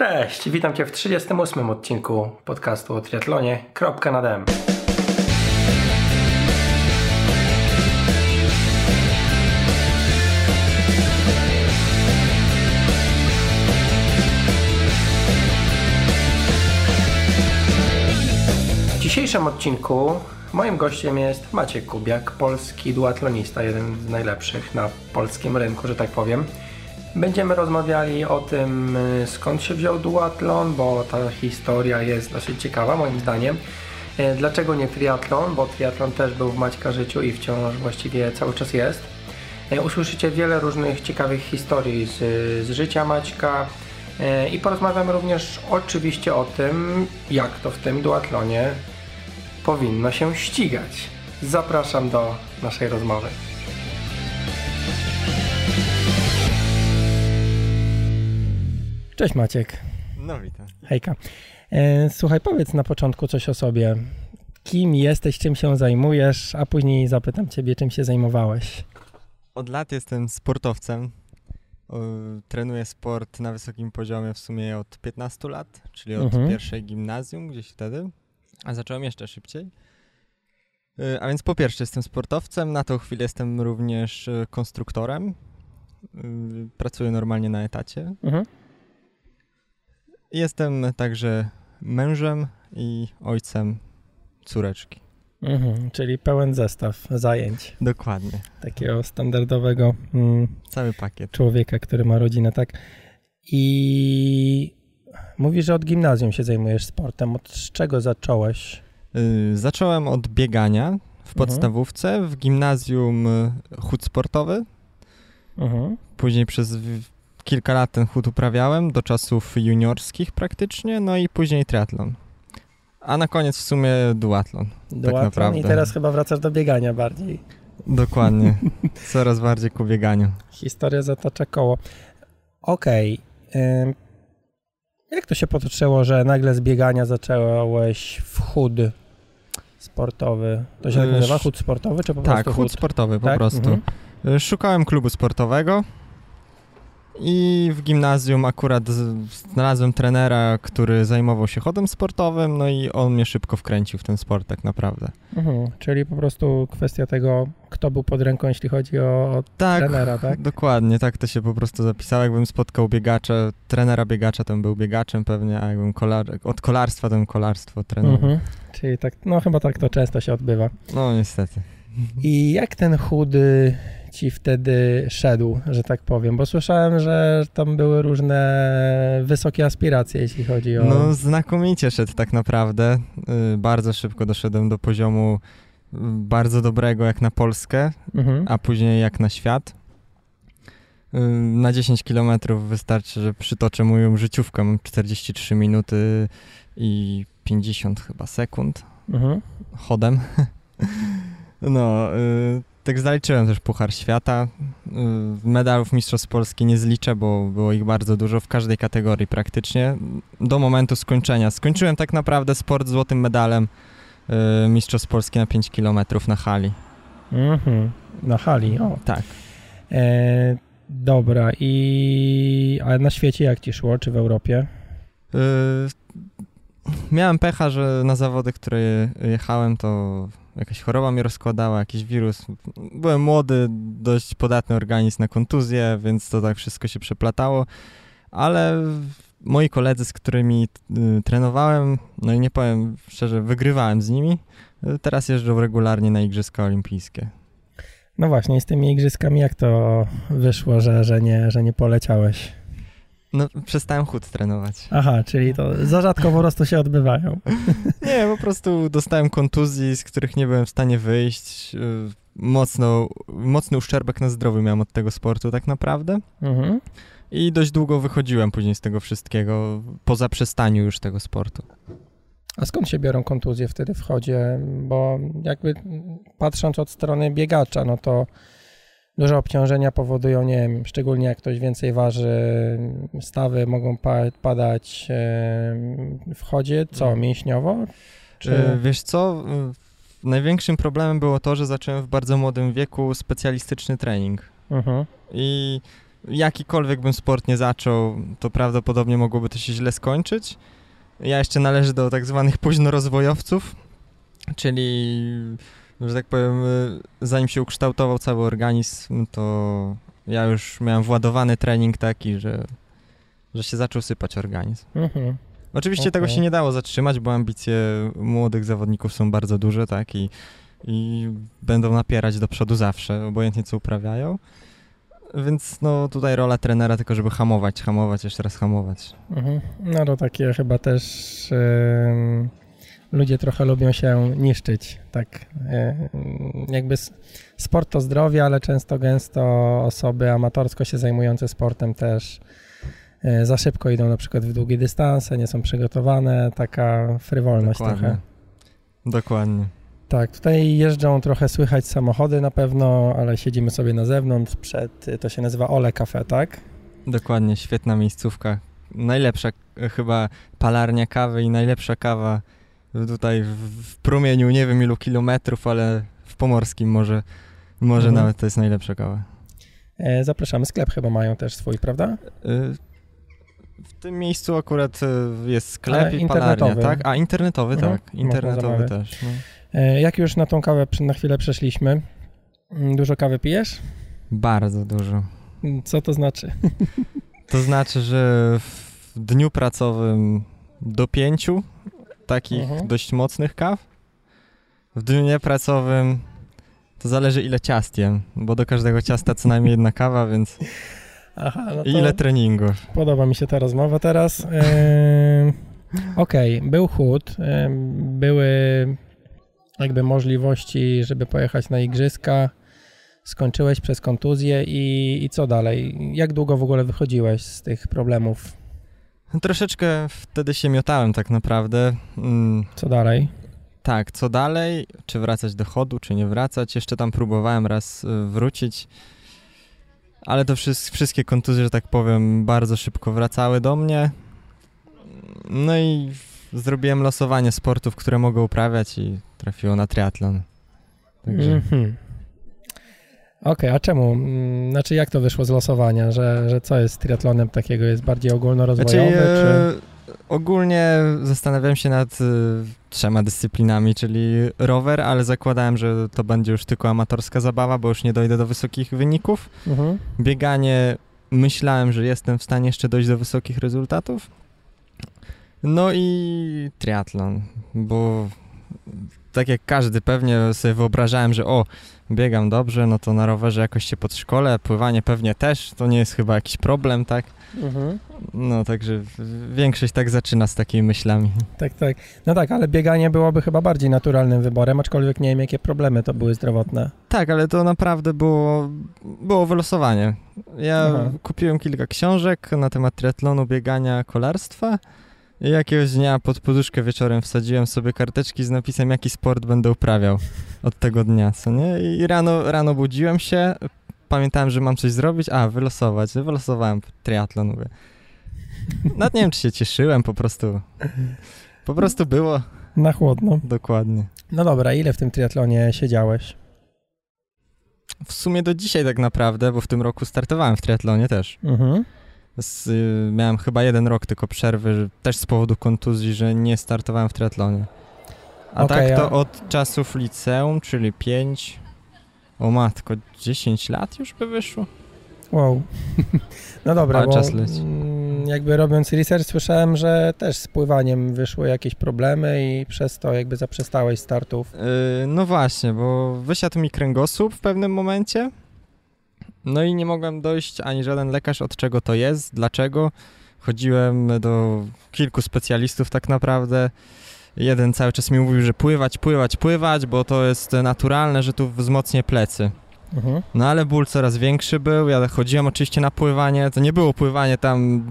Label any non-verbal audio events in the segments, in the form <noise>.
Cześć, witam Cię w 38 odcinku podcastu o triatlonie. Kropka nad M. W dzisiejszym odcinku moim gościem jest Maciek Kubiak, polski duatlonista, jeden z najlepszych na polskim rynku, że tak powiem. Będziemy rozmawiali o tym, y, skąd się wziął duatlon, bo ta historia jest dosyć ciekawa moim zdaniem. Y, Dlaczego nie triatlon? Bo triatlon też był w Maćka życiu i wciąż właściwie cały czas jest. Y, Usłyszycie wiele różnych ciekawych historii z, z życia Maćka i porozmawiamy również oczywiście o tym, jak to w tym duatlonie powinno się ścigać. Zapraszam do naszej rozmowy. Cześć Maciek. No witam. Hejka. E, Słuchaj, powiedz na początku coś o sobie. Kim jesteś, czym się zajmujesz, a później zapytam ciebie, czym się zajmowałeś. Od lat jestem sportowcem. O, Trenuję sport na wysokim poziomie w sumie od 15 lat, czyli od Mhm. pierwszej gimnazjum gdzieś wtedy, a zacząłem jeszcze szybciej. Y, A więc po pierwsze jestem sportowcem, na tą chwilę jestem również konstruktorem. Pracuję normalnie na etacie. Mhm. Jestem także mężem i ojcem córeczki. Mhm, czyli pełen zestaw zajęć Dokładnie. takiego standardowego mm, Cały pakiet. człowieka, który ma rodzinę, tak? I mówisz, że od gimnazjum się zajmujesz sportem. Od czego zacząłeś? Y, Zacząłem od biegania w podstawówce, w gimnazjum y, chód sportowy. Mhm. Później przez kilka lat ten chód uprawiałem, do czasów juniorskich praktycznie, no i później triatlon. A na koniec w sumie duatlon. Duatlon naprawdę. i teraz chyba wracasz do biegania bardziej. Dokładnie. <laughs> Coraz bardziej ku bieganiu. Historia zatacza koło. Okej. ym, Jak to się potoczyło, że nagle z biegania zacząłeś w chód sportowy? To się tak Y, nazywa? Chód sportowy, czy po Tak, prostu chód sportowy po Tak? prostu. Mhm. Y, Szukałem klubu sportowego i w gimnazjum akurat znalazłem trenera, który zajmował się chodem sportowym, no i on mnie szybko wkręcił w ten sport tak naprawdę. Mhm. Czyli po prostu kwestia tego, kto był pod ręką, jeśli chodzi o, o Tak, trenera, tak? dokładnie, tak to się po prostu zapisało. Jakbym spotkał biegacza, trenera biegacza, to bym był biegaczem pewnie, a jakbym kolar, od kolarstwa, to bym kolarstwo trenował. Mhm. Czyli tak, no chyba tak to często się odbywa. No niestety. I jak ten chód y, ci wtedy szedł, że tak powiem? Bo słyszałem, że tam były różne wysokie aspiracje, jeśli chodzi o... No znakomicie szedł tak naprawdę. Y, Bardzo szybko doszedłem do poziomu y, bardzo dobrego jak na Polskę, Mhm. a później jak na świat. Y, Na 10 km wystarczy, że przytoczę moją życiówkę. Mam 43 minuty i 50 chyba sekund. Mhm. chodem. <laughs> No, y, tak zaliczyłem też Puchar Świata. Y, medalów Mistrzostw Polski nie zliczę, bo było ich bardzo dużo w każdej kategorii praktycznie. Do momentu skończenia. Skończyłem tak naprawdę sport złotym medalem y, Mistrzostw Polski na 5 km na hali. Mhm. Na hali, o. Tak. E, dobra, i... A na świecie jak ci szło, czy w Europie? Y, Miałem pecha, że na zawody, które jechałem, to jakaś choroba mnie rozkładała, jakiś wirus. Byłem młody, dość podatny organizm na kontuzję, więc to tak wszystko się przeplatało. Ale moi koledzy, z którymi y, trenowałem, no i nie powiem szczerze, wygrywałem z nimi. Y, Teraz jeżdżą regularnie na Igrzyska Olimpijskie. No właśnie, z tymi igrzyskami jak to wyszło, że, że, nie, że nie poleciałeś? No, przestałem chód trenować. Aha, czyli to za rzadko po prostu się odbywają. <laughs> Nie, po prostu dostałem kontuzji, z których nie byłem w stanie wyjść. Yy, Mocno, mocny uszczerbek na zdrowiu miałem od tego sportu tak naprawdę. Mhm. I dość długo wychodziłem później z tego wszystkiego, po zaprzestaniu już tego sportu. A skąd się biorą kontuzje wtedy w chodzie? Bo jakby patrząc od strony biegacza, no to duże obciążenia powodują, nie wiem, szczególnie jak ktoś więcej waży, stawy mogą pa- padać w chodzie, co, mięśniowo? Czy... Wiesz co, największym problemem było to, że zacząłem w bardzo młodym wieku specjalistyczny trening. Mhm. I jakikolwiek bym sport nie zaczął, to prawdopodobnie mogłoby to się źle skończyć. Ja jeszcze należę do tak zwanych <laughs> późnorozwojowców, czyli, że tak powiem, y, zanim się ukształtował cały organizm, to ja już miałem władowany trening taki, że, że się zaczął sypać organizm. Mhm. Oczywiście Okej. tego się nie dało zatrzymać, bo ambicje młodych zawodników są bardzo duże, tak, i, i będą napierać do przodu zawsze, obojętnie co uprawiają. Więc no tutaj rola trenera tylko, żeby hamować, hamować, jeszcze raz hamować. Mhm. No to takie chyba też em, ludzie trochę lubią się niszczyć, tak. e, jakby sport to zdrowie, ale często gęsto osoby amatorsko się zajmujące sportem też e, za szybko idą na przykład w długie dystanse, nie są przygotowane, taka frywolność trochę. Dokładnie. Tak, tutaj jeżdżą trochę słychać samochody na pewno, ale siedzimy sobie na zewnątrz przed, to się nazywa Ole Cafe, tak? Dokładnie, świetna miejscówka. Najlepsza e, chyba palarnia kawy i najlepsza kawa tutaj w, promieniu nie wiem ilu kilometrów, ale w Pomorskim może, może Mhm. nawet to jest najlepsza kawa. E, Zapraszamy, sklep chyba mają też swój, prawda? Y, W tym miejscu akurat y, jest sklep Ale i palarnia, tak? A internetowy, Mhm, tak. Internetowy też. No. E, Jak już na tą kawę na chwilę przeszliśmy, mm, dużo kawy pijesz? Bardzo dużo. Mm, Co to znaczy? To znaczy, że w dniu pracowym do pięciu takich Mhm. dość mocnych kaw. W dniu niepracowym to zależy ile ciast jem, bo do każdego ciasta co najmniej jedna kawa, więc Aha, no ile treningów. podoba mi się ta rozmowa teraz. E, Okej, był chód, e, były jakby możliwości, żeby pojechać na igrzyska, skończyłeś przez kontuzję i, i co dalej? Jak długo w ogóle wychodziłeś z tych problemów? Troszeczkę wtedy się miotałem tak naprawdę. Mm, Co dalej? Tak, co dalej? Czy wracać do chodu, czy nie wracać? Jeszcze tam próbowałem raz y, wrócić, ale to wszyst- wszystkie kontuzje, że tak powiem, bardzo szybko wracały do mnie. No i zrobiłem losowanie sportów, które mogę uprawiać i trafiło na triatlon. Także Mhm. Okej, a czemu? Mm, Znaczy jak to wyszło z losowania, że, że co jest triatlonem takiego? Jest bardziej ogólnorozwojowy, Znaczy, czy... e, Ogólnie zastanawiałem się nad y, trzema dyscyplinami, czyli rower, ale zakładałem, że to będzie już tylko amatorska zabawa, bo już nie dojdę do wysokich wyników. Mhm. bieganie myślałem, że jestem w stanie jeszcze dojść do wysokich rezultatów. No i triatlon, bo tak jak każdy pewnie sobie wyobrażałem, że o, biegam dobrze, no to na rowerze jakoś się podszkolę, pływanie pewnie też, to nie jest chyba jakiś problem, tak? Mhm. No także większość tak zaczyna z takimi myślami. Tak, tak. No tak, ale bieganie byłoby chyba bardziej naturalnym wyborem, aczkolwiek nie wiem, jakie problemy to były zdrowotne. Tak, ale to naprawdę było, było wylosowanie. Ja Aha. kupiłem kilka książek na temat triatlonu, biegania, kolarstwa i jakiegoś dnia pod poduszkę wieczorem wsadziłem sobie karteczki z napisem, jaki sport będę uprawiał od tego dnia, co nie? I rano, rano budziłem się, pamiętałem, że mam coś zrobić, a, wylosować. Wylosowałem triatlon, mówię. Nawet nie wiem, czy się cieszyłem, po prostu, po prostu było, Na chłodno. dokładnie. No dobra, ile w tym triatlonie siedziałeś? W sumie do dzisiaj tak naprawdę, bo w tym roku startowałem w triatlonie też. Mhm. Z, y, miałem chyba jeden rok tylko przerwy, że- też z powodu kontuzji, że nie startowałem w triatlonie. A Okej, tak to a- od czasów liceum, czyli 5, o matko, 10 lat już by wyszło. Wow. <laughs> No dobra, Ale bo czas leci. mm, jakby robiąc research słyszałem, że też z pływaniem wyszły jakieś problemy i przez to jakby zaprzestałeś startów. Yy, no właśnie, bo wysiadł mi kręgosłup w pewnym momencie. No i nie mogłem dojść ani żaden lekarz od czego to jest, dlaczego. Chodziłem do kilku specjalistów tak naprawdę. Jeden cały czas mi mówił, że pływać, pływać, pływać, bo to jest naturalne, że tu wzmocnię plecy. Mhm. No ale ból coraz większy był, ja chodziłem oczywiście na pływanie, to nie było pływanie tam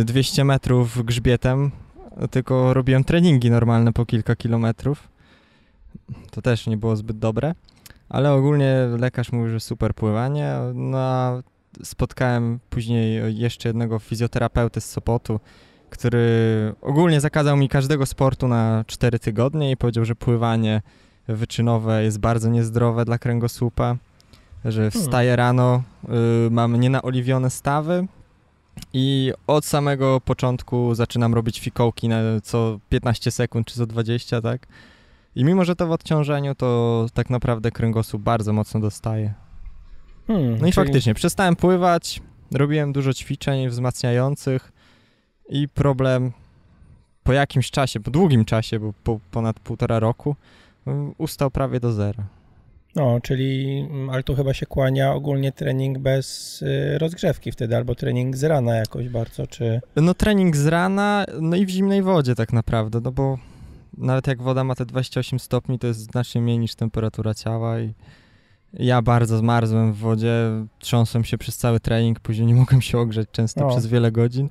y, 200 metrów grzbietem, tylko robiłem treningi normalne po kilka kilometrów. To też nie było zbyt dobre, ale ogólnie lekarz mówił, że super pływanie, no a spotkałem później jeszcze jednego fizjoterapeutę z Sopotu, który ogólnie zakazał mi każdego sportu na 4 tygodnie i powiedział, że pływanie wyczynowe jest bardzo niezdrowe dla kręgosłupa że wstaję rano, y, mam nienaoliwione stawy i od samego początku zaczynam robić fikołki na co 15 sekund czy co 20, tak? I mimo, że to w odciążeniu, to tak naprawdę kręgosłup bardzo mocno dostaje. Hmm, No i czyli- faktycznie, przestałem pływać, robiłem dużo ćwiczeń wzmacniających i problem po jakimś czasie, po długim czasie, bo po ponad półtora roku, y, ustał prawie do zera. No, czyli, mm, ale tu chyba się kłania ogólnie trening bez y, rozgrzewki wtedy, albo trening z rana jakoś bardzo, czy... No trening z rana, no i w zimnej wodzie tak naprawdę, no bo nawet jak woda ma te 28 stopni, to jest znacznie mniej niż temperatura ciała i ja bardzo zmarzłem w wodzie, trząsłem się przez cały trening, później nie mogłem się ogrzeć często O. przez wiele godzin.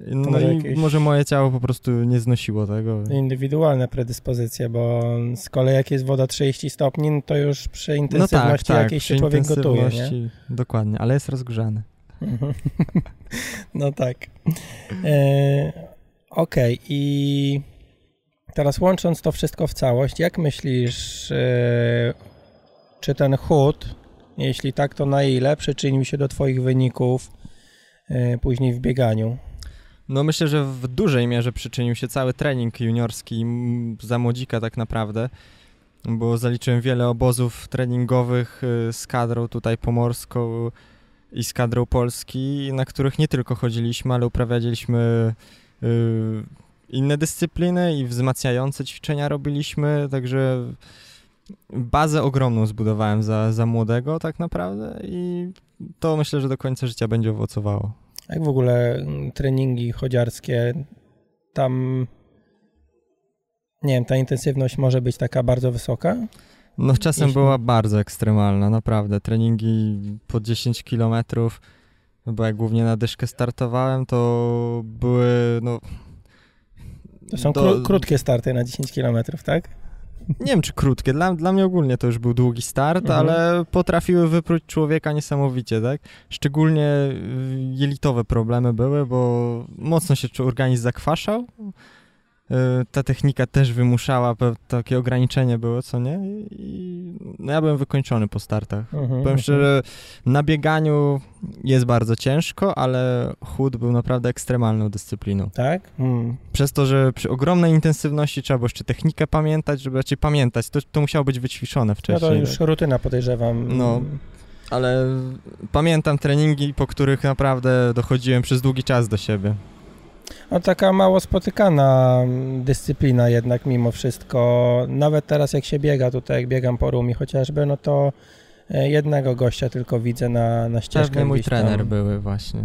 No może i jakieś- może moje ciało po prostu nie znosiło tego. Indywidualne predyspozycje, bo z kolei jak jest woda 30 stopni, no to już przy No tak, intensywności tak, jakiejś przy się człowiek gotuje, nie? dokładnie, ale jest rozgrzany. <laughs> No tak. E, Okej, i teraz łącząc to wszystko w całość, jak myślisz, e, czy ten chód, jeśli tak, to na ile przyczynił się do Twoich wyników e, później w bieganiu? No myślę, że w dużej mierze przyczynił się cały trening juniorski za młodzika tak naprawdę, bo zaliczyłem wiele obozów treningowych y, z kadrą tutaj pomorską i z kadrą Polski, na których nie tylko chodziliśmy, ale uprawialiśmy inne dyscypliny i wzmacniające ćwiczenia robiliśmy, także bazę ogromną zbudowałem za, za młodego tak naprawdę i to myślę, że do końca życia będzie owocowało. Jak w ogóle mm, treningi chodziarskie, tam, nie wiem, ta intensywność może być taka bardzo wysoka? No czasem Jeśli- była bardzo ekstremalna, naprawdę. Treningi po 10 km, bo jak głównie na dyszkę startowałem, to były, no... To są do- kró- krótkie starty na 10 km, tak? Nie wiem, czy krótkie. Dla, dla mnie ogólnie to już był długi start, Mhm. ale potrafiły wypróć człowieka niesamowicie, tak? Szczególnie jelitowe problemy były, bo mocno się organizm zakwaszał. Y, Ta technika też wymuszała, takie ograniczenie było, co nie? I no ja byłem wykończony po startach. Mhm, Powiem szczerze, na bieganiu jest bardzo ciężko, ale chód był naprawdę ekstremalną dyscypliną. Tak? Mm. Przez to, że przy ogromnej intensywności trzeba było jeszcze technikę pamiętać, żeby raczej pamiętać, to, to musiało być wyćwiczone No wcześniej. to już rutyna podejrzewam. No. Ale pamiętam treningi, po których naprawdę dochodziłem przez długi czas do siebie. No taka mało spotykana mm, dyscyplina jednak mimo wszystko. Nawet teraz jak się biega tutaj, jak biegam po Rumi chociażby, no to e, jednego gościa tylko widzę na, na ścieżkę. Pewnie mój gdzieś tam. trener były właśnie.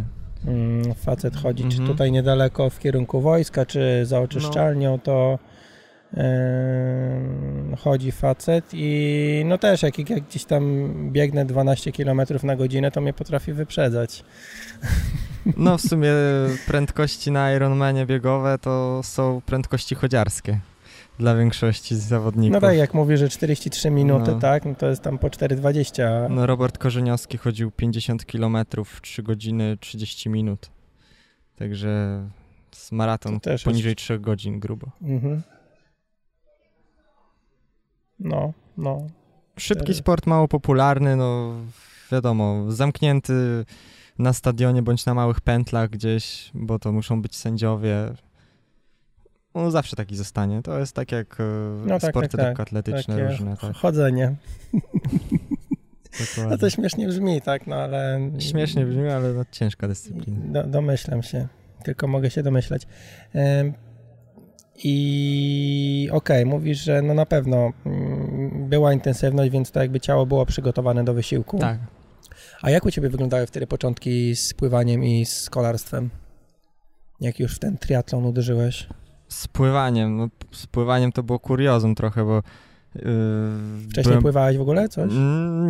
Mm, facet chodzi, czy Mhm. tutaj niedaleko w kierunku wojska, czy za oczyszczalnią, to em, chodzi facet i no też jak, jak gdzieś tam biegnę 12 km na godzinę, to mnie potrafi wyprzedzać. No w sumie prędkości na Ironmanie biegowe to są prędkości chodziarskie dla większości zawodników. No tak, jak mówi, że 43 minuty, No. tak, no to jest tam po 4,20. No Robert Korzeniowski chodził 50 km w 3 godziny 30 minut. Także z maraton poniżej jest- 3 godzin grubo. Mhm. No, no. Szybki sport, mało popularny, no wiadomo, zamknięty na stadionie bądź na małych pętlach gdzieś, bo to muszą być sędziowie. No zawsze taki zostanie. To jest tak jak e, No tak, sporty tak, tak. lekkoatletyczne Takie różne. Tak, chodzenie. <laughs> No to śmiesznie brzmi, tak, no ale... Śmiesznie brzmi, ale no, ciężka dyscyplina. Do, domyślam się, tylko mogę się domyślać. I okej, mówisz, że no na pewno mm, była intensywność, więc to jakby ciało było przygotowane do wysiłku. Tak. A jak u Ciebie wyglądały wtedy początki z pływaniem i z kolarstwem? Jak już w ten triatlon uderzyłeś? Z pływaniem, no z pływaniem to było kuriozum trochę, bo yy, Wcześniej byłem- pływałeś w ogóle coś?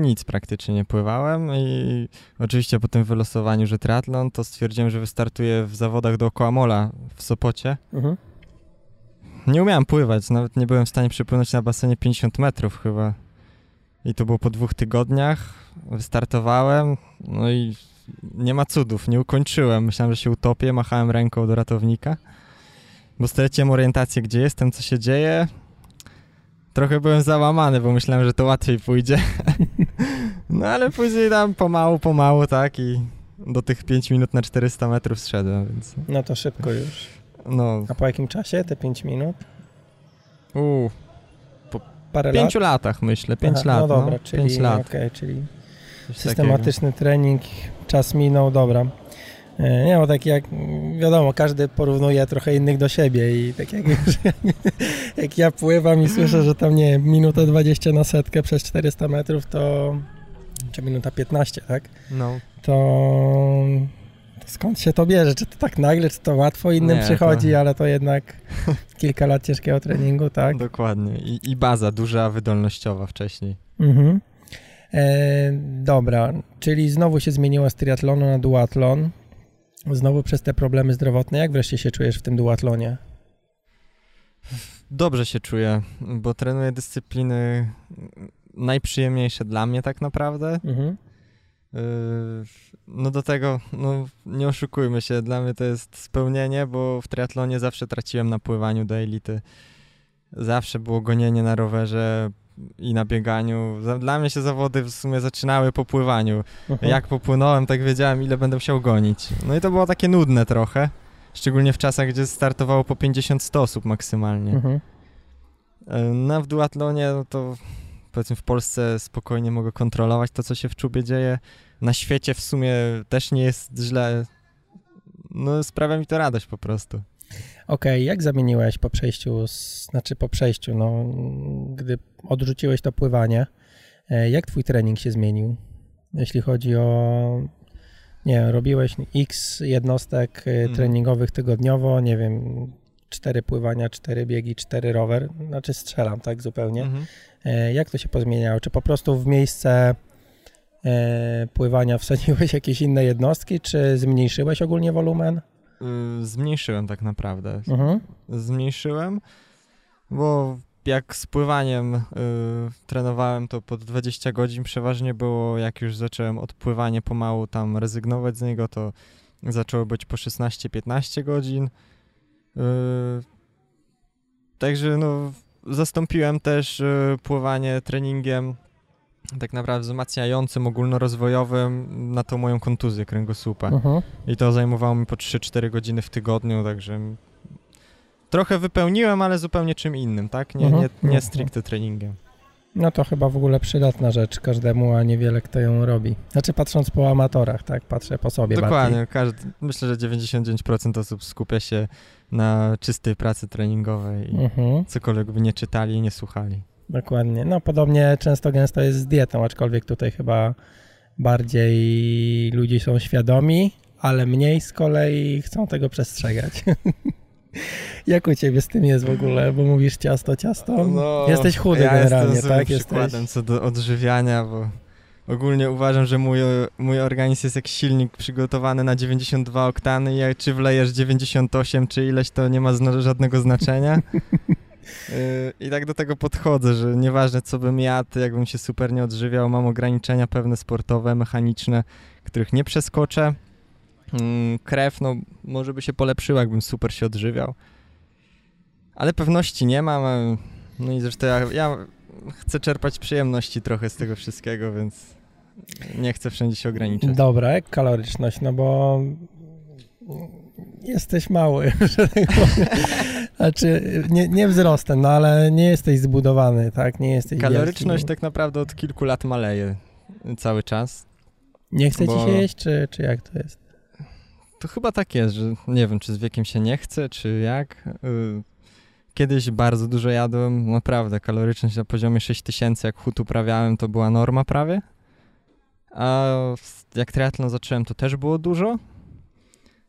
Nic praktycznie nie pływałem i oczywiście po tym wylosowaniu, że triatlon, to stwierdziłem, że wystartuję w zawodach dookoła Mola w Sopocie. Mhm. Nie umiałem pływać, nawet nie byłem w stanie przepłynąć na basenie 50 metrów chyba. I to było po dwóch tygodniach. Wystartowałem, no i nie ma cudów, nie ukończyłem. Myślałem, że się utopię, machałem ręką do ratownika, bo straciłem orientację, gdzie jestem, co się dzieje. Trochę byłem załamany, bo myślałem, że to łatwiej pójdzie. <laughs> No ale później tam pomału, pomału, tak i do tych 5 minut na 400 metrów zszedłem, więc No to szybko już. No, A po jakim czasie te 5 minut? u, Parę w pięciu latach myślę, 5 Aha, lat, No dobra, czyli, 5 lat. okej, czyli systematyczny trening, czas minął, dobra. E, Nie, bo tak jak wiadomo, każdy porównuje trochę innych do siebie i tak jak, <laughs> jak ja pływam i słyszę, że tam nie wiem, minutę 20 na setkę przez 400 metrów, to czy minuta 15, tak? takiego. No, to skąd się to bierze? Czy to tak nagle, czy to łatwo innym Nie, przychodzi, to- ale to jednak kilka lat ciężkiego treningu, tak? dokładnie. I, I baza duża, wydolnościowa wcześniej. Mhm. E, dobra, czyli znowu się zmieniło z triatlonu na duatlon. Znowu przez te problemy zdrowotne. Jak wreszcie się czujesz w tym duatlonie? Dobrze się czuję, bo trenuję dyscypliny najprzyjemniejsze dla mnie tak naprawdę. Mhm. Yy, No do tego, no nie oszukujmy się, dla mnie to jest spełnienie, bo w triatlonie zawsze traciłem na pływaniu do elity. Zawsze było gonienie na rowerze i na bieganiu. Dla mnie się zawody w sumie zaczynały po pływaniu. Mhm. Jak popłynąłem, tak wiedziałem, ile będę musiał gonić. No i to było takie nudne trochę. Szczególnie w czasach, gdzie startowało po 50-100 osób maksymalnie. Mhm. E, No w duatlonie no to powiedzmy w Polsce spokojnie mogę kontrolować to, co się w czubie dzieje. Na świecie w sumie też nie jest źle. No sprawia mi to radość po prostu. Okej, jak zamieniłeś po przejściu, z, znaczy po przejściu, no, gdy odrzuciłeś to pływanie, e, jak twój trening się zmienił? Jeśli chodzi o, nie robiłeś x jednostek e, Mhm. treningowych tygodniowo, nie wiem, cztery pływania, cztery biegi, cztery rower, znaczy strzelam tak zupełnie. Mhm. E, Jak to się pozmieniało? Czy po prostu w miejsce e, pływania wsadziłeś jakieś inne jednostki, czy zmniejszyłeś ogólnie wolumen? Y, Zmniejszyłem tak naprawdę. Mhm. Zmniejszyłem, bo jak z pływaniem y, trenowałem to pod 20 godzin przeważnie było, jak już zacząłem odpływanie pomału tam rezygnować z niego, to zaczęło być po 16-15 godzin. Y, także no, zastąpiłem też y, pływanie treningiem tak naprawdę wzmacniającym, ogólnorozwojowym na tą moją kontuzję kręgosłupa. Mhm. I to zajmowało mi po 3-4 godziny w tygodniu, także trochę wypełniłem, ale zupełnie czym innym, tak? Nie, Mhm, nie, nie mhm. stricte treningiem. No to chyba w ogóle przydatna rzecz każdemu, a niewiele kto ją robi. Znaczy patrząc po amatorach, tak? Patrzę po sobie Dokładnie, każdy, myślę, że 99% osób skupia się na czystej pracy treningowej i. Mhm, cokolwiek by nie czytali i nie słuchali. dokładnie. No podobnie często gęsto jest z dietą, aczkolwiek tutaj chyba bardziej ludzie są świadomi, ale mniej z kolei chcą tego przestrzegać. <laughs> <laughs> Jak u ciebie z tym jest w ogóle? Bo mówisz ciasto, ciasto. Jesteś chudy No, ja generalnie, jestem tak? Jesteś... przykładem co do odżywiania, bo ogólnie uważam, że mój, mój organizm jest jak silnik przygotowany na 92 oktany i jak czy wlejesz 98 czy ileś, to nie ma zna żadnego znaczenia. Yy, <laughs> I tak do tego podchodzę, że nieważne co bym jadł, jakbym się super nie odżywiał, mam ograniczenia pewne sportowe, mechaniczne, których nie przeskoczę. Mm, Krew, no może by się polepszyła, jakbym super się odżywiał. Ale pewności nie mam. No i zresztą ja, ja chcę czerpać przyjemności trochę z tego wszystkiego, więc nie chcę wszędzie się ograniczać. Dobra, jak kaloryczność, no bo jesteś mały, <laughs> że tak powiem. Znaczy, nie, nie wzrostem, no ale nie jesteś zbudowany, tak? Nie jesteś Kaloryczność wielki. tak naprawdę od kilku lat maleje cały czas. Nie chce bo- ci się jeść, czy, czy jak to jest? To chyba tak jest, że nie wiem, czy z wiekiem się nie chce, czy jak. Y, Kiedyś bardzo dużo jadłem, naprawdę, kaloryczność na poziomie 6000, jak chód uprawiałem, to była norma prawie. A jak triatlon zacząłem, to też było dużo.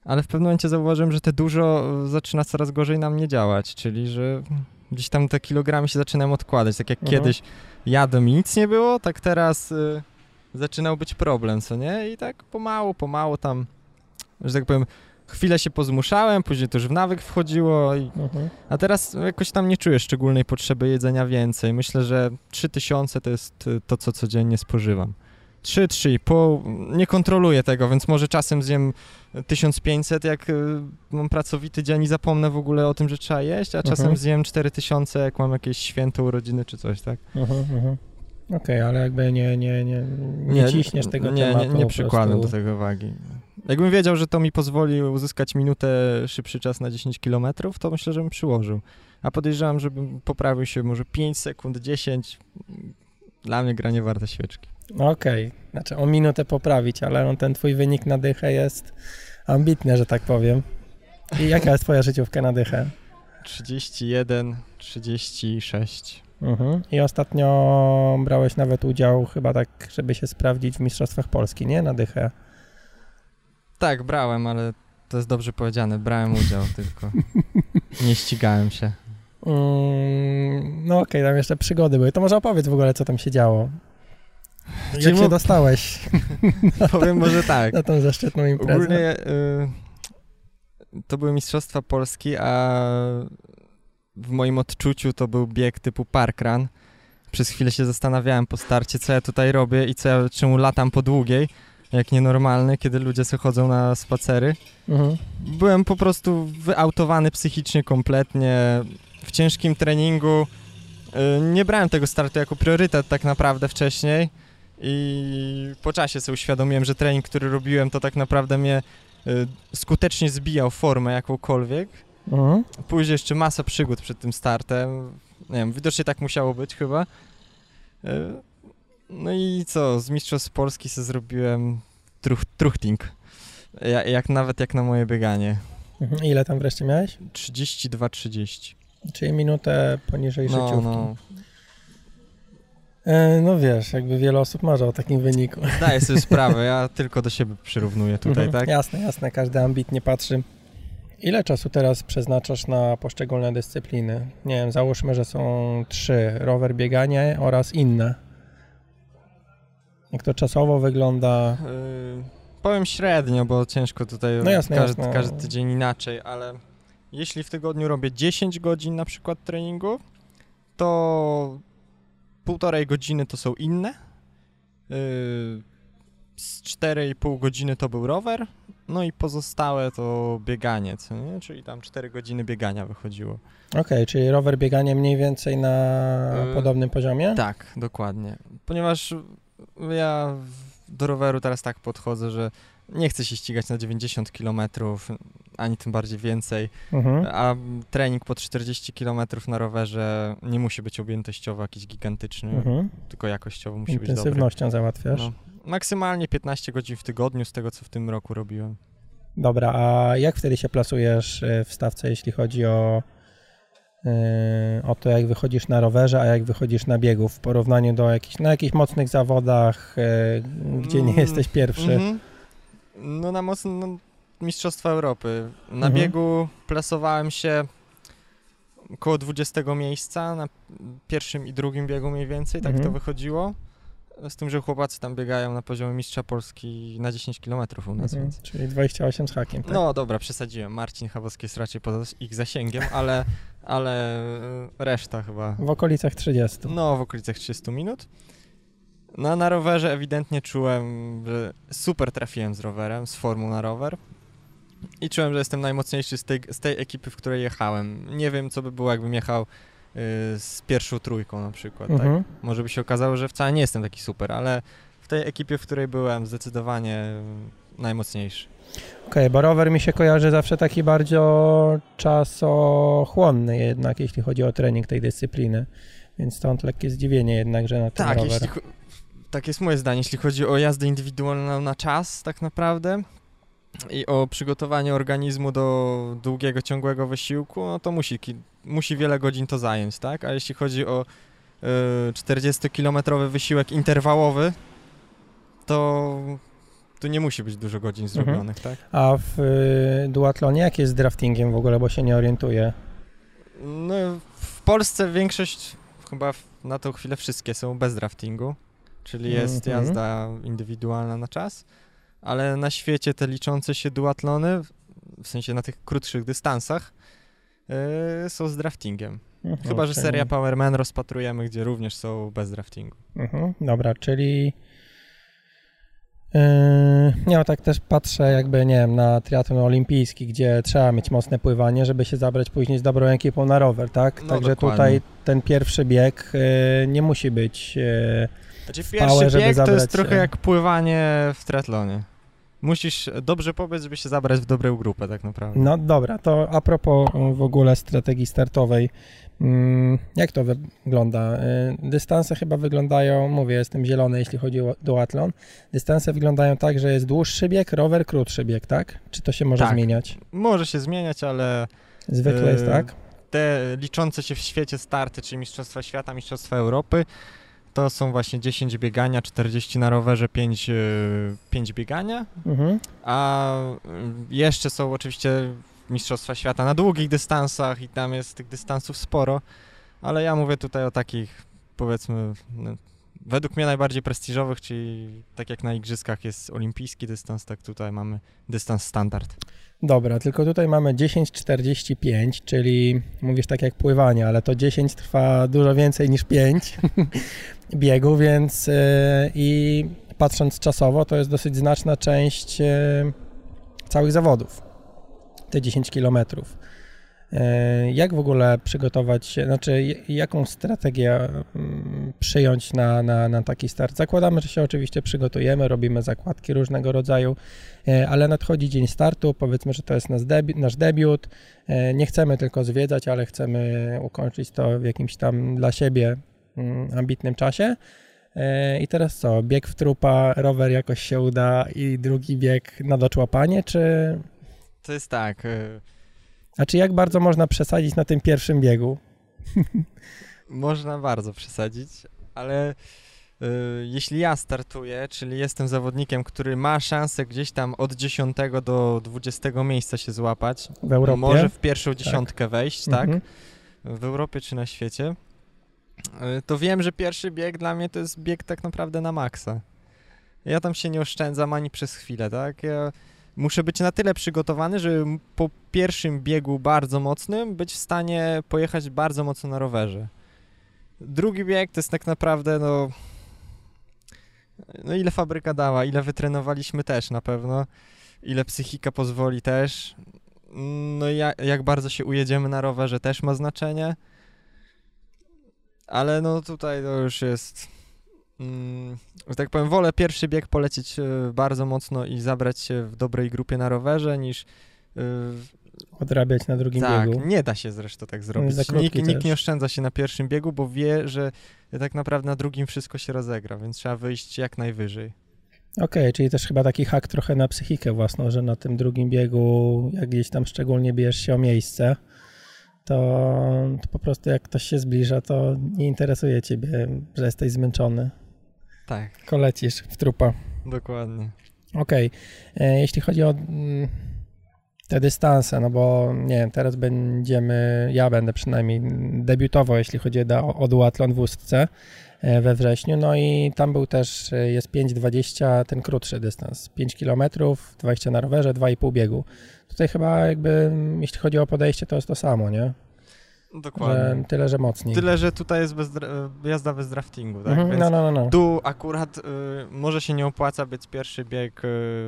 Ale w pewnym momencie zauważyłem, że te dużo y, zaczyna coraz gorzej na mnie działać, czyli że gdzieś tam te kilogramy się zaczynają odkładać. Tak jak Mhm. kiedyś jadłem i nic nie było, tak teraz y, zaczynał być problem, co nie? I tak pomału, pomału tam, że tak powiem, chwilę się pozmuszałem, później to już w nawyk wchodziło, i, Mhm. a teraz jakoś tam nie czuję szczególnej potrzeby jedzenia więcej. Myślę, że 3000 to jest y, to, co codziennie spożywam. 3, 3,5, nie kontroluję tego, więc może czasem zjem 1500, jak y, mam pracowity dzień i zapomnę w ogóle o tym, że trzeba jeść, a czasem Mhm. zjem 4000, jak mam jakieś święto urodziny czy coś, tak? Mhm, mhm. Okej, ale jakby nie, nie, nie, nie, ciśniesz tego nie, tematu. Nie, nie przykładam do tego wagi. Jakbym wiedział, że to mi pozwoli uzyskać minutę szybszy czas na 10 km, to myślę, że bym przyłożył. A podejrzewam, żebym poprawił się może 5 sekund, 10. Dla mnie gra nie warta świeczki. Okej, znaczy o minutę poprawić, ale on, ten twój wynik na dychę jest ambitny, że tak powiem. I jaka jest twoja życiówka na dychę? 31, 36. Mhm. I ostatnio brałeś nawet udział chyba tak, żeby się sprawdzić w Mistrzostwach Polski, nie? Na dychę. Tak, brałem, ale to jest dobrze powiedziane. Brałem udział <laughs> tylko. Nie ścigałem się. Mm, no okej, tam jeszcze przygody były. To może opowiedz w ogóle, co tam się działo. Czyli Jak się dostałeś <laughs> Powiem może tak. na tą zaszczytną imprezę? Ogólnie y, to były Mistrzostwa Polski, a w moim odczuciu to był bieg typu parkrun. Przez chwilę się zastanawiałem po starcie, co ja tutaj robię i co ja, czemu latam po długiej, jak nienormalny, kiedy ludzie sobie chodzą na spacery. Mhm. Byłem po prostu wyautowany psychicznie kompletnie. W ciężkim treningu y, nie brałem tego startu jako priorytet tak naprawdę wcześniej i po czasie sobie uświadomiłem, że trening, który robiłem, to tak naprawdę mnie y, skutecznie zbijał formę jakąkolwiek. Mhm. Później jeszcze masa przygód przed tym startem. Nie wiem, widocznie tak musiało być chyba. Y, No i co, z Mistrzostw Polski sobie zrobiłem truch, truchting. Ja, jak nawet jak na moje bieganie. Mhm. Ile tam wreszcie miałeś? 32-30. Czyli minutę poniżej No, życiówki. no. E, no wiesz, jakby wiele osób marzy o takim wyniku. Zdaję sobie <laughs> sprawę, ja tylko do siebie przyrównuję tutaj, Mhm. tak? Jasne, jasne, każdy ambitnie patrzy. Ile czasu teraz przeznaczasz na poszczególne dyscypliny? Nie wiem, załóżmy, że są trzy. Rower, bieganie oraz inne. Jak to czasowo wygląda? Yy, powiem średnio, bo ciężko tutaj No jasne, każdy, jasne. każdy tydzień inaczej, ale jeśli w tygodniu robię 10 godzin na przykład treningu, to półtorej godziny to są inne. Yy, z 4,5 godziny to był rower, no i pozostałe to bieganie, co nie? Czyli tam 4 godziny biegania wychodziło. Okej, czyli rower, bieganie mniej więcej na Y, podobnym poziomie? Tak, dokładnie. Ponieważ ja do roweru teraz tak podchodzę, że nie chcę się ścigać na 90 km, ani tym bardziej więcej, Mhm. a trening po 40 km na rowerze nie musi być objętościowo jakiś gigantyczny, Mhm. tylko jakościowo musi być dobry. Intensywnością załatwiasz. No, maksymalnie 15 godzin w tygodniu z tego, co w tym roku robiłem. Dobra, a jak wtedy się plasujesz y, w stawce, jeśli chodzi o, y, o to, jak wychodzisz na rowerze, a jak wychodzisz na biegu w porównaniu do jakichś, na jakichś mocnych zawodach, y, gdzie nie Mm, jesteś pierwszy? Mhm. No na mocno no, Mistrzostwa Europy. Na Mhm. biegu plasowałem się koło 20 miejsca, na pierwszym i drugim biegu mniej więcej, tak Mhm. to wychodziło. Z tym, że chłopacy tam biegają na poziomie mistrza Polski na 10 km u nas, Mhm, więc... Czyli 28 z hakiem, tak? No dobra, przesadziłem. Marcin Chawowski jest raczej poza ich zasięgiem, ale, ale e, reszta chyba W okolicach 30. no, w okolicach 30 minut. No, na rowerze ewidentnie czułem, że super trafiłem z rowerem, z formą na rower. I czułem, że jestem najmocniejszy z tej, z tej ekipy, w której jechałem. Nie wiem, co by było, jakbym jechał z pierwszą trójką na przykład. Tak? Mhm. Może by się okazało, że wcale nie jestem taki super, ale w tej ekipie, w której byłem, zdecydowanie y, najmocniejszy. Okej, bo rower mi się kojarzy zawsze taki bardzo czasochłonny jednak, jeśli chodzi o trening tej dyscypliny. Więc stąd lekkie zdziwienie jednak, że na ten Tak, rower. jeśli, tak jest moje zdanie, jeśli chodzi o jazdę indywidualną na czas, tak naprawdę i o przygotowanie organizmu do długiego, ciągłego wysiłku, no to musi, musi wiele godzin to zająć, tak? A jeśli chodzi o y, 40-kilometrowy wysiłek interwałowy, to tu nie musi być dużo godzin Mhm. zrobionych, tak? A w y, duatlonie jak jest z draftingiem w ogóle, bo się nie orientuję? No, w Polsce większość, chyba na tą chwilę wszystkie są bez draftingu, czyli jest Mhm. jazda indywidualna na czas, ale na świecie te liczące się duatlony, w- sensie na tych krótszych dystansach, są z draftingiem. Mhm, Chyba, że czyli- seria Powerman rozpatrujemy, gdzie również są bez draftingu. Mhm, dobra, czyli nie no, tak też patrzę jakby, nie wiem, na triatlon olimpijski, gdzie trzeba mieć mocne pływanie, żeby się zabrać później z dobrą ekipą na rower, tak? No, Także dokładnie. tutaj ten pierwszy bieg y, nie musi być... y, Znaczy pierwszy bieg to jest trochę się. jak pływanie w triatlonie. Musisz dobrze pobiec, żeby się zabrać w dobrą grupę tak naprawdę. No dobra, to a propos y, w ogóle strategii startowej, mm, jak to wygląda? Y, Dystanse chyba wyglądają, mówię, jestem zielony, jeśli chodzi o duatlon. Dystanse wyglądają tak, że jest dłuższy bieg, rower, krótszy bieg, tak? Czy to się może Tak. zmieniać? Może się zmieniać, ale Zwykle jest Yy, tak? te liczące się w świecie starty, czyli Mistrzostwa Świata, Mistrzostwa Europy, to są właśnie 10 biegania, 40 na rowerze, 5, 5 biegania, Mhm. a y, jeszcze są oczywiście Mistrzostwa Świata na długich dystansach i tam jest tych dystansów sporo, ale ja mówię tutaj o takich powiedzmy no, według mnie najbardziej prestiżowych, czyli tak jak na igrzyskach jest olimpijski dystans, tak tutaj mamy dystans standard. Dobra, tylko tutaj mamy 10.45, czyli mówisz tak jak pływanie, ale to 10 trwa dużo więcej niż 5 <laughs> biegu, więc yy, i patrząc czasowo, to jest dosyć znaczna część yy, całych zawodów, te 10 kilometrów. Yy, Jak w ogóle przygotować znaczy jaką strategię mm, przyjąć na, na, na taki start? Zakładamy, że się oczywiście przygotujemy, robimy zakładki różnego rodzaju, E, ale nadchodzi dzień startu, powiedzmy, że to jest nasz debiut, nasz debiut. E, Nie chcemy tylko zwiedzać, ale chcemy ukończyć to w jakimś tam dla siebie mm, ambitnym czasie. E, I teraz co? Bieg w trupa, rower jakoś się uda i drugi bieg na doczłapanie, czy... To jest tak, A czy jak bardzo można przesadzić na tym pierwszym biegu? <laughs> Można bardzo przesadzić, ale y, jeśli ja startuję, czyli jestem zawodnikiem, który ma szansę gdzieś tam od 10 do 20 miejsca się złapać, W Europie? może w pierwszą dziesiątkę wejść, tak, Mhm. w Europie czy na świecie, y, to wiem, że pierwszy bieg dla mnie to jest bieg tak naprawdę na maksa. Ja tam się nie oszczędzam ani przez chwilę, tak? Ja muszę być na tyle przygotowany, żeby po pierwszym biegu bardzo mocnym być w stanie pojechać bardzo mocno na rowerze. Drugi bieg to jest tak naprawdę, no... No ile fabryka dała, ile wytrenowaliśmy też na pewno, ile psychika pozwoli też. No i ja, jak bardzo się ujedziemy na rowerze też ma znaczenie. Ale no tutaj to już jest... Mm, że tak powiem, wolę pierwszy bieg polecieć e, bardzo mocno i zabrać się w dobrej grupie na rowerze niż... e, Odrabiać na drugim tak, biegu. nie da się zresztą tak zrobić. Nikt, nikt nie oszczędza się na pierwszym biegu, bo wie, że tak naprawdę na drugim wszystko się rozegra, więc trzeba wyjść jak najwyżej. Okej, czyli też chyba taki hak trochę na psychikę własną, że na tym drugim biegu, jak gdzieś tam szczególnie bierzesz się o miejsce, to, to po prostu jak ktoś się zbliża, to nie interesuje ciebie, że jesteś zmęczony. Tak, Tylko lecisz w trupa. dokładnie. Okej, e, jeśli chodzi o mm, te dystanse, no bo nie wiem, teraz będziemy, ja będę przynajmniej debiutował, jeśli chodzi o, o duatlon w Ustce e, we wrześniu, no i tam był też, e, jest 5,20, ten krótszy dystans, 5 km, 20 na rowerze, 2,5 biegu. Tutaj chyba jakby, mm, jeśli chodzi o podejście, to jest to samo, nie? Dokładnie. tyle, że mocniej. Tyle, że tutaj jest bez, dra- jazda bez draftingu, tak? Mhm, no, no, no, no. tu akurat y, może się nie opłaca być pierwszy bieg y,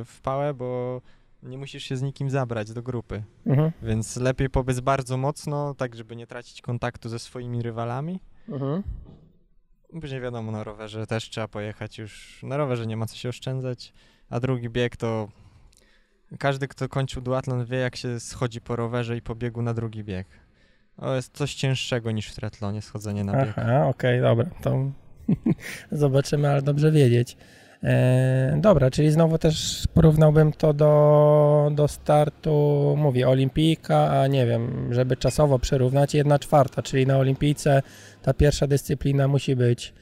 w pałę, bo nie musisz się z nikim zabrać do grupy. Mhm, Więc lepiej pobiec bardzo mocno, tak żeby nie tracić kontaktu ze swoimi rywalami. mhm. Później wiadomo, na rowerze też trzeba pojechać już. Na rowerze nie ma co się oszczędzać, a drugi bieg to każdy, kto kończył duatlon wie, jak się schodzi po rowerze i po biegu na drugi bieg. To jest coś cięższego niż w triatlonie schodzenie na bieg. Aha, okej, dobra, to <laughs> zobaczymy, ale dobrze wiedzieć. E, dobra, czyli znowu też porównałbym to do, do startu, mówię, olimpijka, a nie wiem, żeby czasowo przyrównać, jedna czwarta, czyli na olimpijce ta pierwsza dyscyplina musi być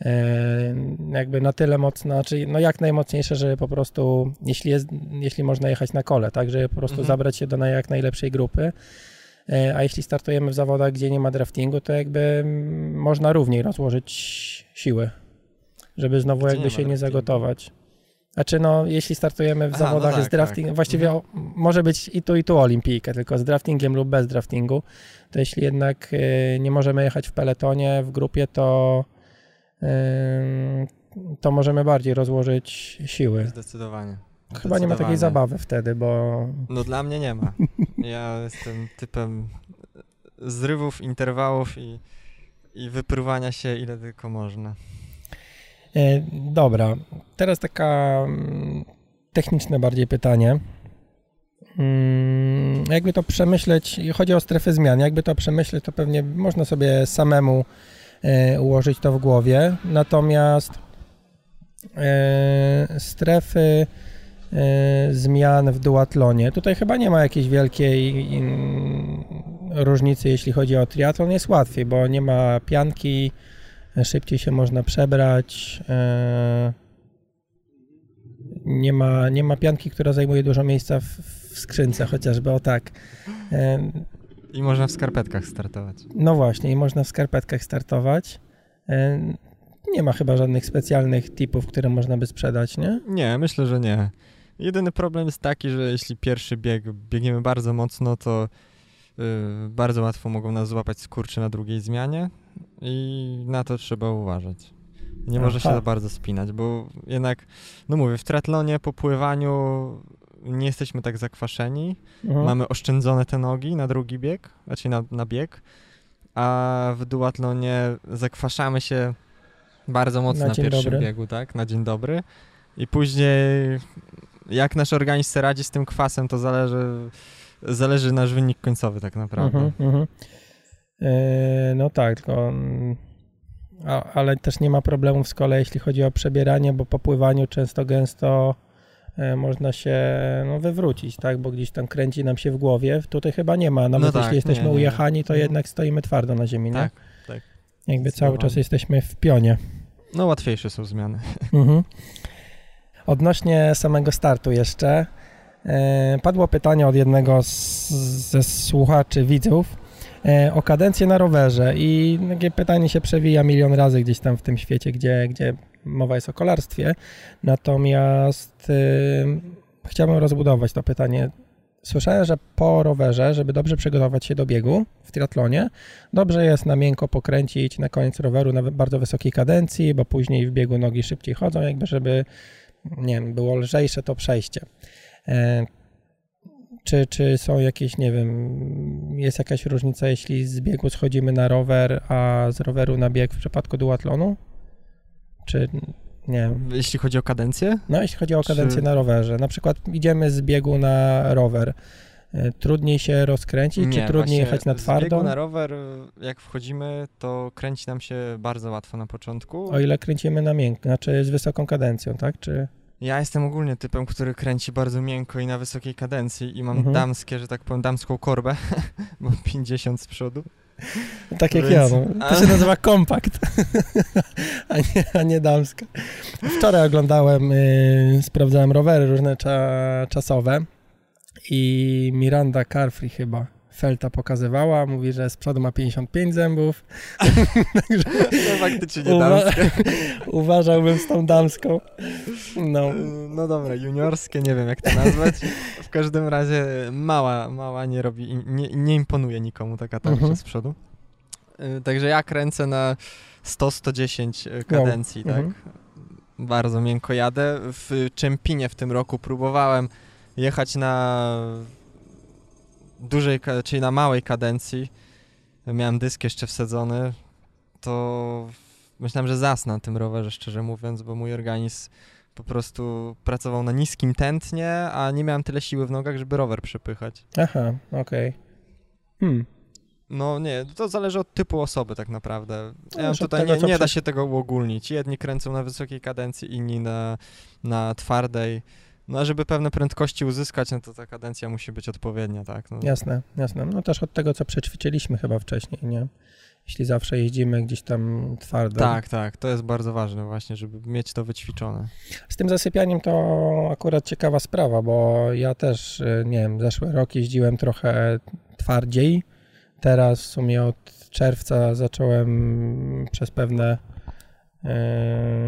e, jakby na tyle mocna, czyli no jak najmocniejsza, żeby po prostu, jeśli, jest, jeśli można jechać na kole, tak, żeby po prostu Mhm. zabrać się do jak najlepszej grupy. E, A jeśli startujemy w zawodach, gdzie nie ma draftingu, to jakby mm, można równiej rozłożyć siły, żeby znowu Gdzie jakby nie się nie zagotować. Znaczy no, jeśli startujemy w Aha, no zawodach tak, z drafting, tak. właściwie o, może być i tu i tu olimpijka, tylko z draftingiem lub bez draftingu, to jeśli jednak e, nie możemy jechać w peletonie, w grupie, to, to możemy bardziej rozłożyć siły. Zdecydowanie. Chyba nie ma takiej zabawy wtedy, bo... No dla mnie nie ma. Ja jestem typem zrywów, interwałów i, i wypruwania się ile tylko można. E, dobra, teraz taka mm, techniczne bardziej pytanie. Mm, jakby to przemyśleć, chodzi o strefy zmian, jakby to przemyśleć, to pewnie można sobie samemu e, ułożyć to w głowie. Natomiast e, strefy zmian w duatlonie, tutaj chyba nie ma jakiejś wielkiej różnicy, jeśli chodzi o triatlon, jest łatwiej, bo nie ma pianki, szybciej się można przebrać. E, nie ma, nie ma pianki, która zajmuje dużo miejsca w, w skrzynce, chociażby o tak. E, I można w skarpetkach startować. No właśnie, i można w skarpetkach startować. E, nie ma chyba żadnych specjalnych typów, które można by sprzedać, nie? Nie, myślę, że nie. Jedyny problem jest taki, że jeśli pierwszy bieg biegniemy bardzo mocno, to yy, bardzo łatwo mogą nas złapać skurcze na drugiej zmianie i na to trzeba uważać. Nie Aha. może się za bardzo spinać, bo jednak, no mówię, w triatlonie po pływaniu nie jesteśmy tak zakwaszeni, mhm. mamy oszczędzone te nogi na drugi bieg, znaczy na, na bieg, a w duatlonie zakwaszamy się bardzo mocno na, na pierwszym dobry. biegu, tak, na dzień dobry i później jak nasz organizm radzi z tym kwasem, to zależy, zależy nasz wynik końcowy tak naprawdę. Mhm, mhm. Yy, no tak, tylko, mm, a, ale też nie ma problemów z kolei, jeśli chodzi o przebieranie, bo po pływaniu często gęsto e, można się no, wywrócić, tak, bo gdzieś tam kręci nam się w głowie. Tutaj chyba nie ma, nawet no tak, jeśli jesteśmy nie, ujechani, to mhm. jednak stoimy twardo na ziemi, tak, nie? Tak, Jakby cały czas jesteśmy w pionie. No łatwiejsze są zmiany. Mhm. Odnośnie samego startu jeszcze, e, padło pytanie od jednego z, ze słuchaczy, widzów, E, o kadencję na rowerze i takie pytanie się przewija milion razy gdzieś tam w tym świecie, gdzie, gdzie mowa jest o kolarstwie. Natomiast y, chciałbym rozbudować to pytanie. Słyszałem, że po rowerze, żeby dobrze przygotować się do biegu w triatlonie, dobrze jest na miękko pokręcić na koniec roweru na bardzo wysokiej kadencji, bo później w biegu nogi szybciej chodzą, jakby żeby nie wiem, było lżejsze to przejście. E, czy, czy są jakieś, nie wiem, jest jakaś różnica, jeśli z biegu schodzimy na rower, a z roweru na bieg w przypadku duatlonu? Czy nie wiem. Jeśli chodzi o kadencję? No, jeśli chodzi o kadencję czy... na rowerze. Na przykład idziemy z biegu na rower. Trudniej się rozkręcić, nie, czy trudniej jechać na twardo? Z biegu na rower, jak wchodzimy, to kręci nam się bardzo łatwo na początku. O ile kręcimy na miękko, znaczy z wysoką kadencją, tak? Czy... Ja jestem ogólnie typem, który kręci bardzo miękko i na wysokiej kadencji i mam mhm. damskie, że tak powiem, damską korbę, <laughs> bo 50 z przodu. Tak jak Więc... ja, no. to się nazywa kompakt, <laughs> a, nie, a nie damska. Wczoraj oglądałem, yy, sprawdzałem rowery różne cza, czasowe i Miranda Carfree chyba Felta pokazywała, mówi, że z przodu ma 55 zębów. <laughs> no faktycznie nie damskie. <laughs> Uważałbym z tą damską. No. no dobra, juniorskie, nie wiem jak to nazwać. W każdym razie mała, mała nie robi, nie, nie imponuje nikomu taka tarcza mhm. z przodu. Y, także ja kręcę na 100-110 y, kadencji, wow. tak? Mhm. Bardzo miękko jadę. W Czempinie w tym roku próbowałem jechać na dużej, czyli na małej kadencji, miałem dysk jeszcze wsadzony, to myślałem, że zasnę na tym rowerze, szczerze mówiąc, bo mój organizm po prostu pracował na niskim tętnie, a nie miałem tyle siły w nogach, żeby rower przepychać. Aha, okej. Okay. Hmm. No nie, to zależy od typu osoby tak naprawdę. Ja tutaj nie, nie da się tego uogólnić. Jedni kręcą na wysokiej kadencji, inni na, na twardej. No a żeby pewne prędkości uzyskać, no to ta kadencja musi być odpowiednia, tak? No. Jasne, jasne. No też od tego, co przećwiczyliśmy chyba wcześniej, nie? Jeśli zawsze jeździmy gdzieś tam twardo. Tak, tak, to jest bardzo ważne właśnie, żeby mieć to wyćwiczone. Z tym zasypianiem to akurat ciekawa sprawa, bo ja też, y, nie wiem, zeszły rok jeździłem trochę twardziej. Teraz w sumie od czerwca zacząłem przez pewne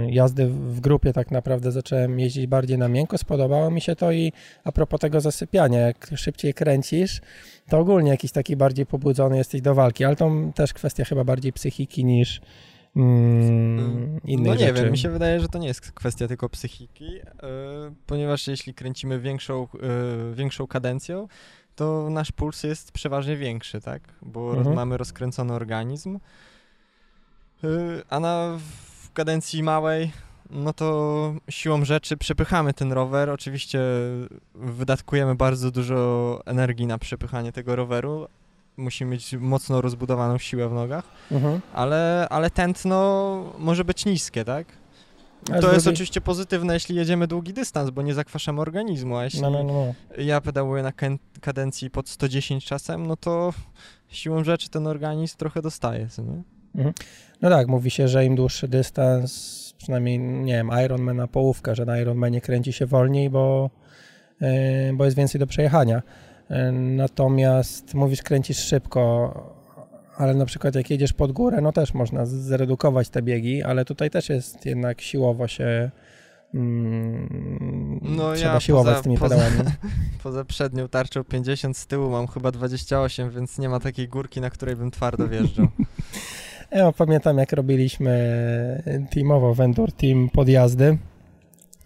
jazdy w grupie tak naprawdę zacząłem jeździć bardziej na miękko, spodobało mi się to i a propos tego zasypiania, jak szybciej kręcisz, to ogólnie jakiś taki bardziej pobudzony jesteś do walki, ale to też kwestia chyba bardziej psychiki niż, mm, innych No nie rzeczy. wiem, mi się wydaje, że to nie jest kwestia tylko psychiki, yy, ponieważ jeśli kręcimy większą, yy, większą kadencją, to nasz puls jest przeważnie większy, tak? Bo Mhm. mamy rozkręcony organizm, yy, a na w kadencji małej, no to siłą rzeczy przepychamy ten rower. Oczywiście wydatkujemy bardzo dużo energii na przepychanie tego roweru. Musimy mieć mocno rozbudowaną siłę w nogach Mhm. ale, ale tętno może być niskie, tak? To jest oczywiście pozytywne, jeśli jedziemy długi dystans, bo nie zakwaszamy organizmu, a jeśli No, no, no, no. ja pedałuję na kadencji pod 110 czasem, no to siłą rzeczy ten organizm trochę dostaje, co nie? No tak, mówi się, że im dłuższy dystans, przynajmniej, nie wiem, Ironman na połówkę, że na Ironmanie kręci się wolniej, bo, yy, bo jest więcej do przejechania. Yy, Natomiast mówisz, kręcisz szybko, ale na przykład jak jedziesz pod górę, no też można zredukować te biegi, ale tutaj też jest jednak siłowo się mm, No trzeba ja siłować poza- z tymi poza- pedałami. <laughs> Poza przednią tarczą 50, z tyłu mam chyba 28, więc nie ma takiej górki, na której bym twardo wjeżdżał. <laughs> Ja pamiętam, jak robiliśmy teamowo Venture Team podjazdy.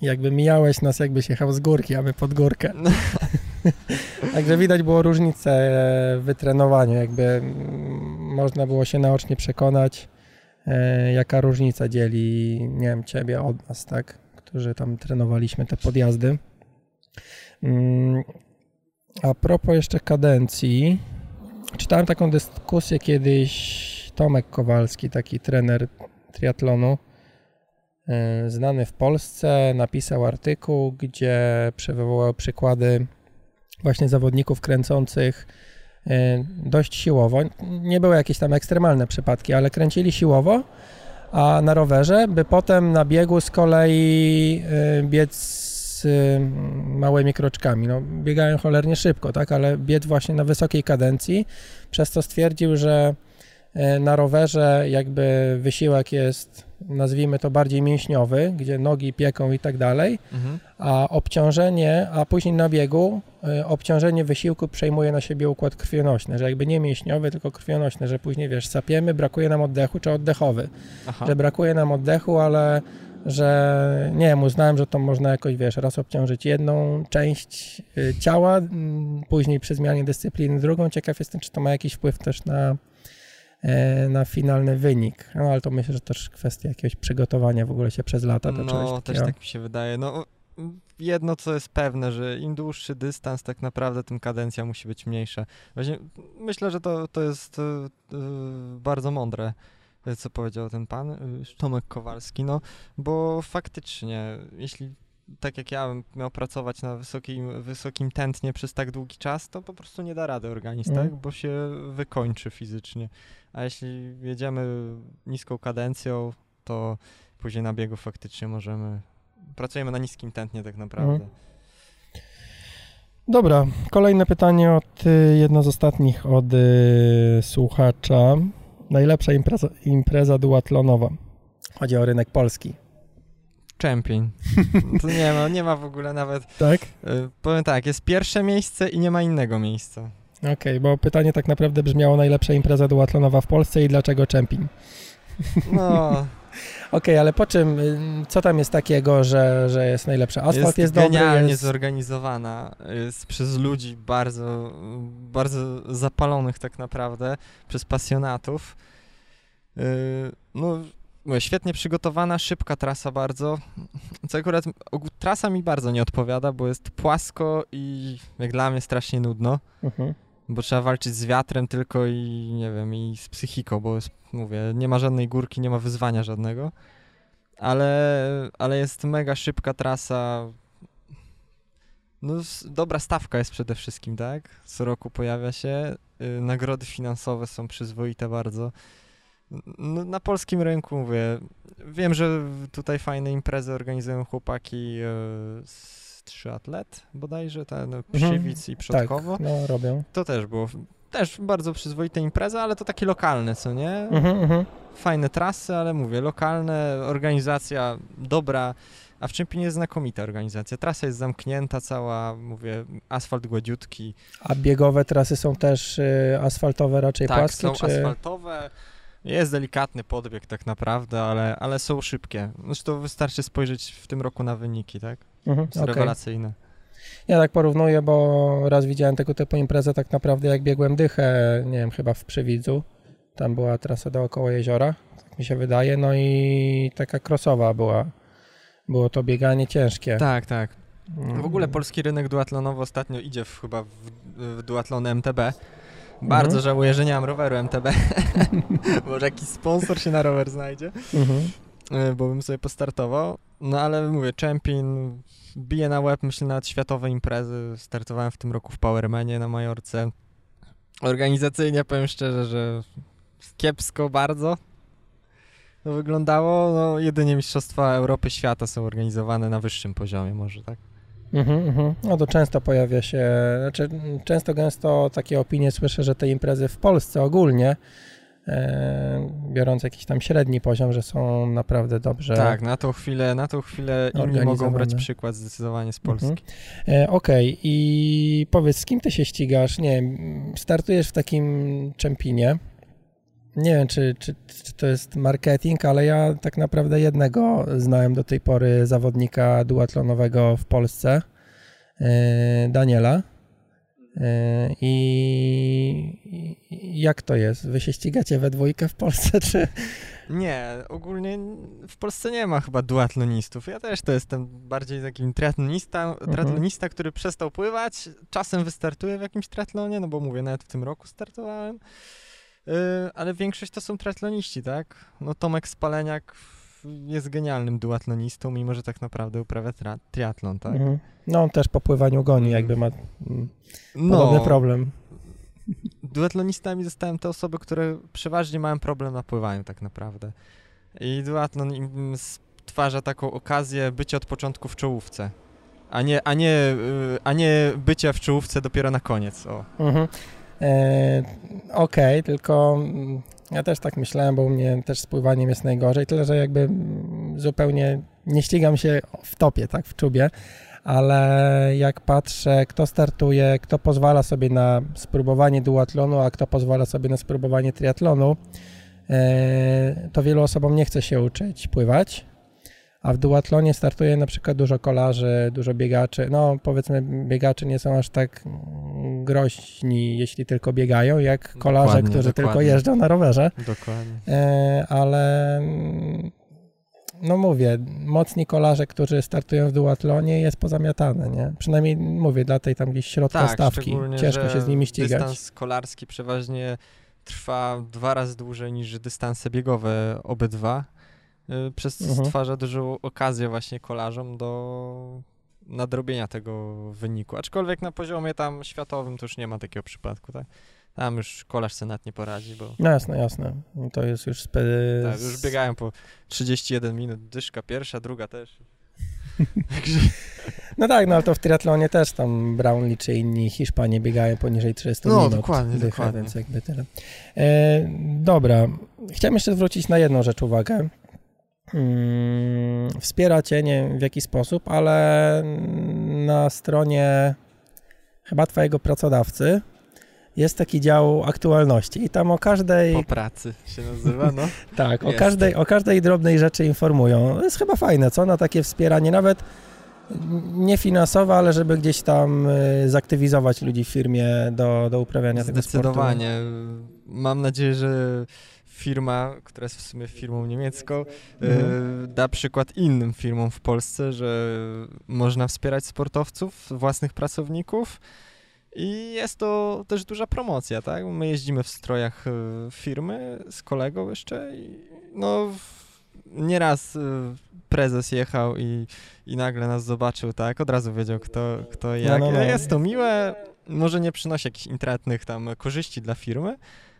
Jakby mijałeś nas, jakbyś jechał z górki, a my pod górkę. <laughs> Także widać było różnicę w wytrenowaniu. Jakby mm, można było się naocznie przekonać, e, jaka różnica dzieli, nie wiem, ciebie od nas, tak? Którzy tam trenowaliśmy te podjazdy. Mm, A propos jeszcze kadencji, czytałem taką dyskusję kiedyś Tomek Kowalski, taki trener triatlonu, e, znany w Polsce, napisał artykuł, gdzie przywołał przykłady właśnie zawodników kręcących e, dość siłowo. Nie były jakieś tam ekstremalne przypadki, ale kręcili siłowo, a na rowerze, by potem na biegu z kolei e, biec małymi kroczkami. No, biegają cholernie szybko, tak, ale biec właśnie na wysokiej kadencji, przez co stwierdził, że na rowerze jakby wysiłek jest, nazwijmy to bardziej mięśniowy, gdzie nogi pieką i tak dalej, Mhm. a obciążenie, a później na biegu e, obciążenie wysiłku przejmuje na siebie układ krwionośny, że jakby nie mięśniowy, tylko krwionośny, że później wiesz, sapiemy, brakuje nam oddechu, czy oddechowy, Aha. że brakuje nam oddechu, ale że nie wiem, uznałem, że to można jakoś, wiesz, raz obciążyć jedną część y, ciała, później przy zmianie dyscypliny drugą. Ciekaw jestem, czy to ma jakiś wpływ też na, e, na finalny wynik. No ale to myślę, że też kwestia jakiegoś przygotowania w ogóle się przez lata do czegoś No, też tak mi się wydaje. No, jedno co jest pewne, że im dłuższy dystans, tak naprawdę tym kadencja musi być mniejsza. Właśnie myślę, że to, to jest e, e, bardzo mądre, e, co powiedział ten pan, e, Tomek Kowalski, no, bo faktycznie, jeśli tak jak ja miał pracować na wysokim, wysokim tętnie przez tak długi czas, to po prostu nie da rady organizm, Mm. tak? Bo się wykończy fizycznie. A jeśli jedziemy niską kadencją, to później na biegu faktycznie możemy. Pracujemy na niskim tętnie tak naprawdę. Mhm. Dobra, kolejne pytanie od y, jedno z ostatnich od y, słuchacza. Najlepsza impreza, impreza duatlonowa. Chodzi o rynek polski. Champion. <laughs> To nie ma, nie ma w ogóle nawet. Tak? y, powiem tak, jest pierwsze miejsce i nie ma innego miejsca. Okej, bo pytanie tak naprawdę brzmiało najlepsza impreza duatlonowa w Polsce i dlaczego Czempin? No, <laughs> Okej, ale po czym, y, co tam jest takiego, że, że jest najlepsza? Asfalt jest, jest, dobry, genialnie jest... zorganizowana. Jest przez ludzi bardzo, bardzo zapalonych tak naprawdę, przez pasjonatów. Yy, no, mówię, świetnie przygotowana, szybka trasa bardzo. Co akurat trasa mi bardzo nie odpowiada, bo jest płasko i jak dla mnie strasznie nudno. Mhm. Bo trzeba walczyć z wiatrem tylko i nie wiem, i z psychiką, bo jest, mówię, nie ma żadnej górki, nie ma wyzwania żadnego. Ale, ale jest mega szybka trasa. No, dobra stawka jest przede wszystkim, tak? Co roku pojawia się. Y, nagrody finansowe są przyzwoite bardzo. No, na polskim rynku mówię, wiem, że tutaj fajne imprezy organizują chłopaki y, z trzy atlet bodajże, ten Przywic i Tak, Przodkowo. no robią. To też było. Też bardzo przyzwoite imprezy, ale to takie lokalne, co nie? Mhm, mhm. Fajne trasy, ale mówię, lokalne, organizacja dobra, a w Czempinie jest znakomita organizacja. Trasa jest zamknięta cała, mówię, asfalt gładziutki. A biegowe trasy są też y, asfaltowe, raczej tak, płaskie? są czy... asfaltowe. Jest delikatny podbieg tak naprawdę, ale, ale są szybkie. Zresztą wystarczy spojrzeć w tym roku na wyniki, tak? Mhm, Są okej. rewelacyjne. Ja tak porównuję, bo raz widziałem tego typu imprezę tak naprawdę jak biegłem dychę, nie wiem, chyba w Przywidzu. Tam była trasa dookoła jeziora, tak mi się wydaje, no i taka crossowa była. Było to bieganie ciężkie. Tak, tak. Mm. W ogóle polski rynek duatlonowy ostatnio idzie w, chyba w, w duatlony MTB. Bardzo Mhm. żałuję, że nie mam roweru MTB. Może <laughs> jakiś sponsor się na rower znajdzie, Mhm. y, bo bym sobie postartował. No ale mówię, Champion bije na łeb, myślę, nawet światowe imprezy. Startowałem w tym roku w Powermanie na Majorce. Organizacyjnie powiem szczerze, że kiepsko bardzo to wyglądało. No, jedynie Mistrzostwa Europy Świata są organizowane na wyższym poziomie może, tak? Mhm, mhm. No to często pojawia się, znaczy często gęsto takie opinie słyszę, że te imprezy w Polsce ogólnie, e, biorąc jakiś tam średni poziom, że są naprawdę dobrze. Tak, na tą chwilę, na tą chwilę inni mogą brać przykład zdecydowanie z Polski. Mhm. E, Okej, i powiedz, z kim ty się ścigasz? Nie startujesz w takim czempinie. Nie wiem, czy, czy, czy to jest marketing, ale ja tak naprawdę jednego znałem do tej pory zawodnika duatlonowego w Polsce, e, Daniela. I i jak to jest? Wy się ścigacie we dwójkę w Polsce, <laughs> czy... Nie, ogólnie w Polsce nie ma chyba duatlonistów. Ja też to jestem bardziej takim triatlonista, Mhm. triatlonista, który przestał pływać. Czasem wystartuję w jakimś triatlonie, no bo mówię, nawet w tym roku startowałem. Yy, ale większość to są triatloniści, tak? No Tomek Spaleniak jest genialnym duatlonistą, mimo że tak naprawdę uprawia tra- triatlon, tak? Mhm. No on też po pływaniu goni, jakby ma mm, podobny problem. duatlonistami zostałem te osoby, które przeważnie mają problem na pływaniu tak naprawdę. I duatlon im stwarza taką okazję bycia od początku w czołówce, a nie, a nie, y, a nie bycia w czołówce dopiero na koniec. O. Mhm. E, Okej, tylko mm, ja też tak myślałem, bo u mnie też z pływaniem jest najgorzej, tyle że jakby zupełnie nie ścigam się w topie, tak, w czubie, ale jak patrzę, kto startuje, kto pozwala sobie na spróbowanie duatlonu, a kto pozwala sobie na spróbowanie triatlonu, e, to wielu osobom nie chce się uczyć pływać. A w duatlonie startuje na przykład dużo kolarzy, dużo biegaczy. No, powiedzmy, biegacze nie są aż tak groźni, jeśli tylko biegają, jak kolarze, Dokładnie, którzy tylko dokładnie. jeżdżą na rowerze. Dokładnie. E, ale no mówię, mocni kolarze, którzy startują w duatlonie jest pozamiatane, nie? Przynajmniej mówię, dla tej tam gdzieś środka Tak, stawki. Ciężko się z nimi ścigać. Dystans kolarski przeważnie trwa dwa razy dłużej niż dystanse biegowe obydwa, przez co Mhm. stwarza dużą okazję właśnie kolarzom do nadrobienia tego wyniku. Aczkolwiek na poziomie tam światowym to już nie ma takiego przypadku, tak? Tam już kolarz senat nie poradzi, bo No jasne, jasne. To jest już spe... tak, już biegają po 31 minut, dyszka pierwsza, druga też. <laughs> Także No tak, no ale to w triatlonie też tam Brownlee czy inni Hiszpanie biegają poniżej 300 No, minut. dokładnie, dycha, dokładnie. Więc jakby tyle. E, dobra, chciałem jeszcze zwrócić na jedną rzecz uwagę. Mm, wspiera cię, nie wiem w jaki sposób, ale na stronie chyba twojego pracodawcy jest taki dział aktualności i tam o każdej, po pracy się nazywa, no. <laughs> tak, o każdej, o każdej drobnej rzeczy informują. To jest chyba fajne, co? Na takie wspieranie, nawet nie finansowe, ale żeby gdzieś tam y, zaktywizować ludzi w firmie do, do uprawiania tego sportu. Zdecydowanie. Mam nadzieję, że firma, która jest w sumie firmą niemiecką, Mhm. e, da przykład innym firmom w Polsce, że można wspierać sportowców, własnych pracowników. I jest to też duża promocja, tak? My jeździmy w strojach e, firmy z kolegą jeszcze i no nieraz e, prezes jechał i, i nagle nas zobaczył, tak? Od razu wiedział kto, kto i jak. no, no. Jest to miłe, może nie przynosi jakichś intratnych tam korzyści dla firmy,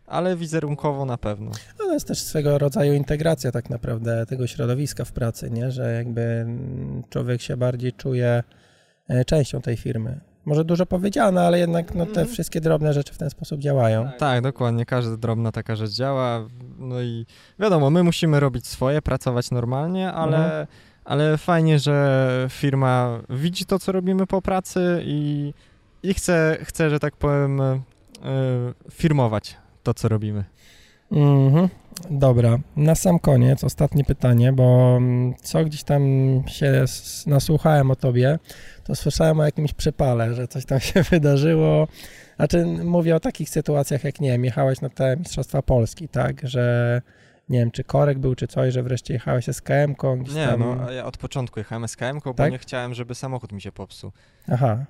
ale wizerunkowo na pewno. No, to jest też swego rodzaju integracja tak naprawdę tego środowiska w pracy, nie? Że jakby mm, człowiek się bardziej czuje e, częścią tej firmy. Może dużo powiedziane, ale jednak no, te Mhm. wszystkie drobne rzeczy w ten sposób działają. Tak, dokładnie. Każda drobna taka rzecz działa. No i wiadomo, my musimy robić swoje, pracować normalnie, ale, Mhm. ale fajnie, że firma widzi to, co robimy po pracy i, i chce, chce, że tak powiem, e, firmować to, co robimy. Mhm. Dobra, na sam koniec ostatnie pytanie, bo mm, co gdzieś tam się nasłuchałem o tobie, to słyszałem o jakimś przepale, że coś tam <laughs> się wydarzyło. Znaczy, mówię o takich sytuacjach, jak nie wiem, jechałeś na te Mistrzostwa Polski, tak, że nie wiem, czy korek był, czy coś, że wreszcie jechałeś SKM-ką. Nie, tam... no ja od początku jechałem SKM-ką, tak? bo nie chciałem, żeby samochód mi się popsuł. Aha,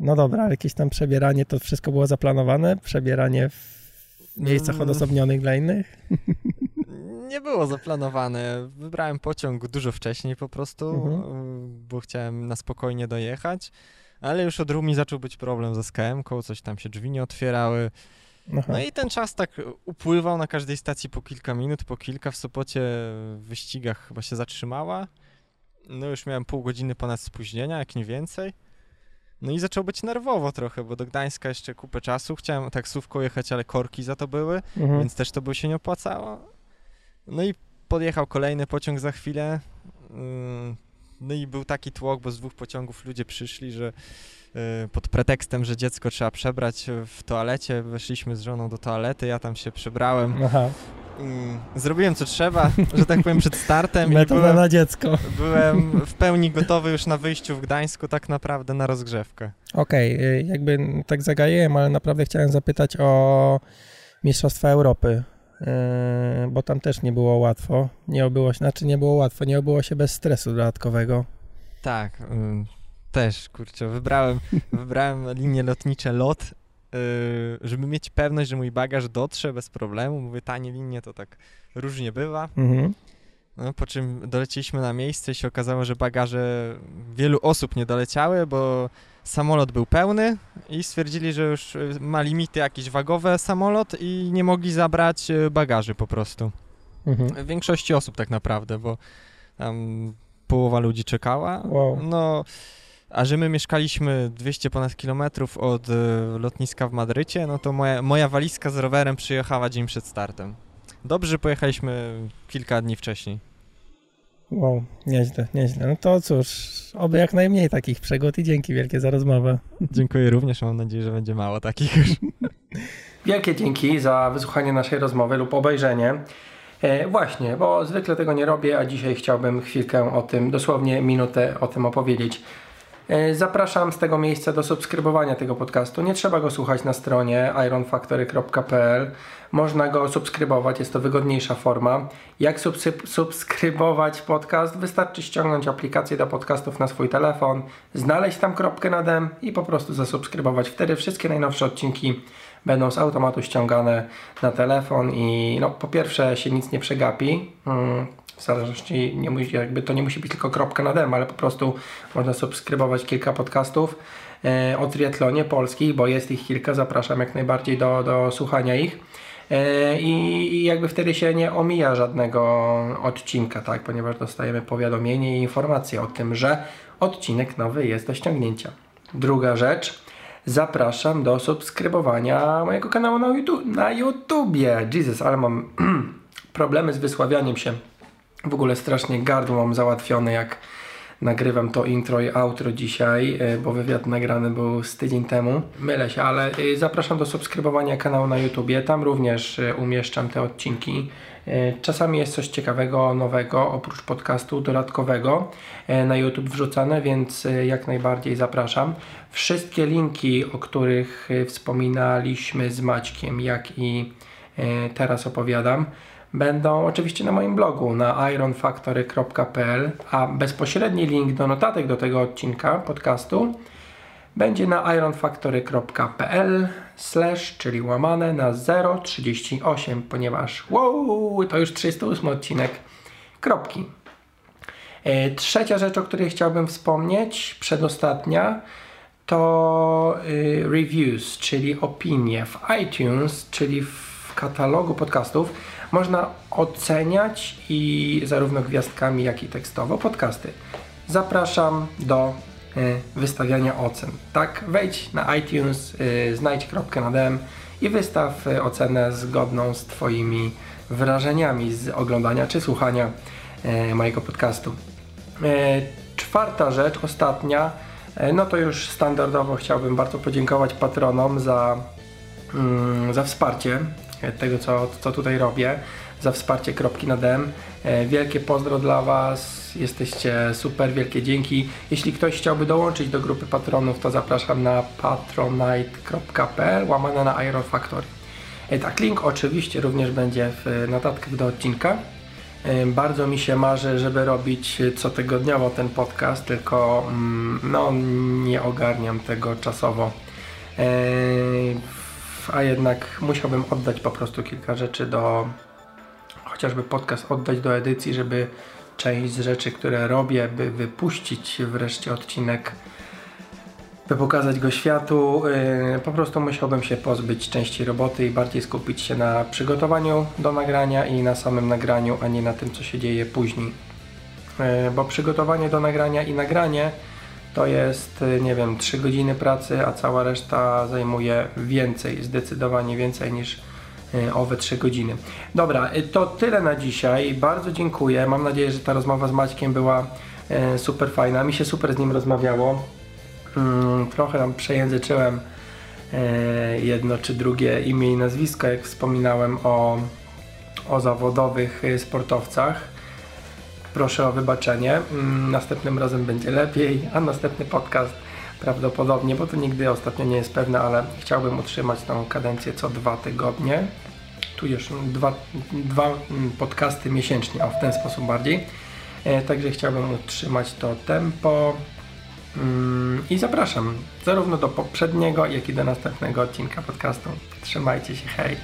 no dobra, ale jakieś tam przebieranie, to wszystko było zaplanowane? Przebieranie w miejscach mm. odosobnionych dla innych? <laughs> Nie było zaplanowane. Wybrałem pociąg dużo wcześniej po prostu, mhm. bo chciałem na spokojnie dojechać, ale już od Rumi zaczął być problem ze SKM-ką, coś tam się drzwi nie otwierały. Aha. No i ten czas tak upływał na każdej stacji po kilka minut, po kilka. W Sopocie w wyścigach chyba się zatrzymała. No już miałem pół godziny ponad spóźnienia, jak nie więcej. No i zaczął być nerwowo trochę, bo do Gdańska jeszcze kupę czasu. Chciałem taksówką jechać, ale korki za to były, mhm. więc też to by się nie opłacało. No i podjechał kolejny pociąg za chwilę. Mm, no i był taki tłok, bo z dwóch pociągów ludzie przyszli, że pod pretekstem, że dziecko trzeba przebrać w toalecie, weszliśmy z żoną do toalety, ja tam się przebrałem. Aha. Zrobiłem co trzeba, że tak powiem, przed startem. Metoda byłem, na dziecko. Byłem w pełni gotowy już na wyjściu w Gdańsku, tak naprawdę na rozgrzewkę. Okej, okay, jakby tak zagajem, ale naprawdę chciałem zapytać o Mistrzostwa Europy, yy, bo tam też nie było łatwo. Nie obyło się, znaczy nie było łatwo, nie obyło się bez stresu dodatkowego. Tak, yy, też, kurczę, wybrałem, <laughs> wybrałem linie lotnicze LOT Y, żeby mieć pewność, że mój bagaż dotrze bez problemu. Mówię, tanie linie to tak różnie bywa. Mhm. No, po czym doleciliśmy na miejsce i się okazało, że bagaże wielu osób nie doleciały, bo samolot był pełny i stwierdzili, że już y, ma limity jakieś wagowe samolot i nie mogli zabrać y, bagaży po prostu. Mhm. Większości osób tak naprawdę, bo tam połowa ludzi czekała. Wow. No, a że my mieszkaliśmy 200 ponad kilometrów od y, lotniska w Madrycie, no to moja, moja walizka z rowerem przyjechała dzień przed startem. Dobrze, że pojechaliśmy kilka dni wcześniej. Wow, nieźle, nieźle. No to cóż, oby jak najmniej takich przygód i dzięki wielkie za rozmowę. Dziękuję również, mam nadzieję, że będzie mało takich już. <laughs> Wielkie dzięki za wysłuchanie naszej rozmowy lub obejrzenie. E, właśnie, bo zwykle tego nie robię, a dzisiaj chciałbym chwilkę o tym, dosłownie minutę o tym opowiedzieć. E, zapraszam z tego miejsca do subskrybowania tego podcastu. Nie trzeba go słuchać na stronie ironfactory.pl. Można go subskrybować, jest to wygodniejsza forma. Jak subskrybować podcast? Wystarczy ściągnąć aplikację do podcastów na swój telefon, znaleźć tam kropkę na dem i po prostu zasubskrybować. Wtedy wszystkie najnowsze odcinki będą z automatu ściągane na telefon i no, po pierwsze się nic nie przegapi. Hmm w zależności, nie jakby to nie musi być tylko kropka na dem, ale po prostu można subskrybować kilka podcastów e, o triatlonie polskich, bo jest ich kilka, zapraszam jak najbardziej do, do słuchania ich. E, I, I jakby wtedy się nie omija żadnego odcinka, tak, ponieważ dostajemy powiadomienie i informacje o tym, że odcinek nowy jest do ściągnięcia. Druga rzecz, zapraszam do subskrybowania mojego kanału na, YouTube, na YouTubie. Jesus, ale mam <clears throat> problemy z wysławianiem się w ogóle strasznie gardło mam załatwione, jak nagrywam to intro i outro dzisiaj, e, bo wywiad nagrany był z tydzień temu. Mylę się, ale e, zapraszam do subskrybowania kanału na YouTubie. Tam również e, umieszczam te odcinki. Czasami jest coś ciekawego, nowego, oprócz podcastu dodatkowego na YouTube wrzucane, więc jak najbardziej zapraszam. Wszystkie linki, o których wspominaliśmy z Maćkiem, jak i teraz opowiadam, będą oczywiście na moim blogu na ironfactory.pl, a bezpośredni link do notatek do tego odcinka podcastu będzie na ironfactory.pl slash, czyli łamane na 038, ponieważ wow, to już 308 odcinek. Kropki. E, trzecia rzecz, o której chciałbym wspomnieć, przedostatnia, to y, reviews, czyli opinie w iTunes, czyli w katalogu podcastów można oceniać i zarówno gwiazdkami, jak i tekstowo podcasty. Zapraszam do y, wystawiania ocen. Tak, wejdź na iTunes, y, znajdź kropkę na i wystaw y, ocenę zgodną z Twoimi wrażeniami z oglądania czy słuchania mojego podcastu. Czwarta rzecz, ostatnia, no to już standardowo chciałbym bardzo podziękować patronom za, mm, za wsparcie tego, co, co tutaj robię, za wsparcie kropki na dem. E, wielkie pozdro dla Was, jesteście super, wielkie dzięki. Jeśli ktoś chciałby dołączyć do grupy patronów, to zapraszam na patronite.pl łamane na Iron Factory. E, tak, link oczywiście również będzie w notatkach do odcinka. E, bardzo mi się marzy, żeby robić cotygodniowo ten podcast, tylko mm, no, nie ogarniam tego czasowo. A jednak musiałbym oddać po prostu kilka rzeczy do chociażby podcast oddać do edycji, żeby część z rzeczy, które robię, by wypuścić wreszcie odcinek, by pokazać go światu. Yy, po prostu musiałbym się pozbyć części roboty i bardziej skupić się na przygotowaniu do nagrania i na samym nagraniu, a nie na tym, co się dzieje później. Yy, bo przygotowanie do nagrania i nagranie to jest, yy, nie wiem, 3 godziny pracy, a cała reszta zajmuje więcej, zdecydowanie więcej niż E, owe 3 godziny. Dobra, e, to tyle na dzisiaj. Bardzo dziękuję. Mam nadzieję, że ta rozmowa z Maćkiem była super fajna. Mi się super z nim rozmawiało. Mm, trochę tam przejęzyczyłem jedno czy drugie imię i nazwisko, jak wspominałem o, o zawodowych sportowcach. Proszę o wybaczenie. Mm, następnym razem będzie lepiej, a następny podcast prawdopodobnie, bo to nigdy ostatnio nie jest pewne, ale chciałbym utrzymać tą kadencję co dwa tygodnie. Tu już dwa, dwa podcasty miesięcznie, a w ten sposób bardziej. E, także chciałbym utrzymać to tempo. Mm, I zapraszam zarówno do poprzedniego, jak i do następnego odcinka podcastu. Trzymajcie się, hej!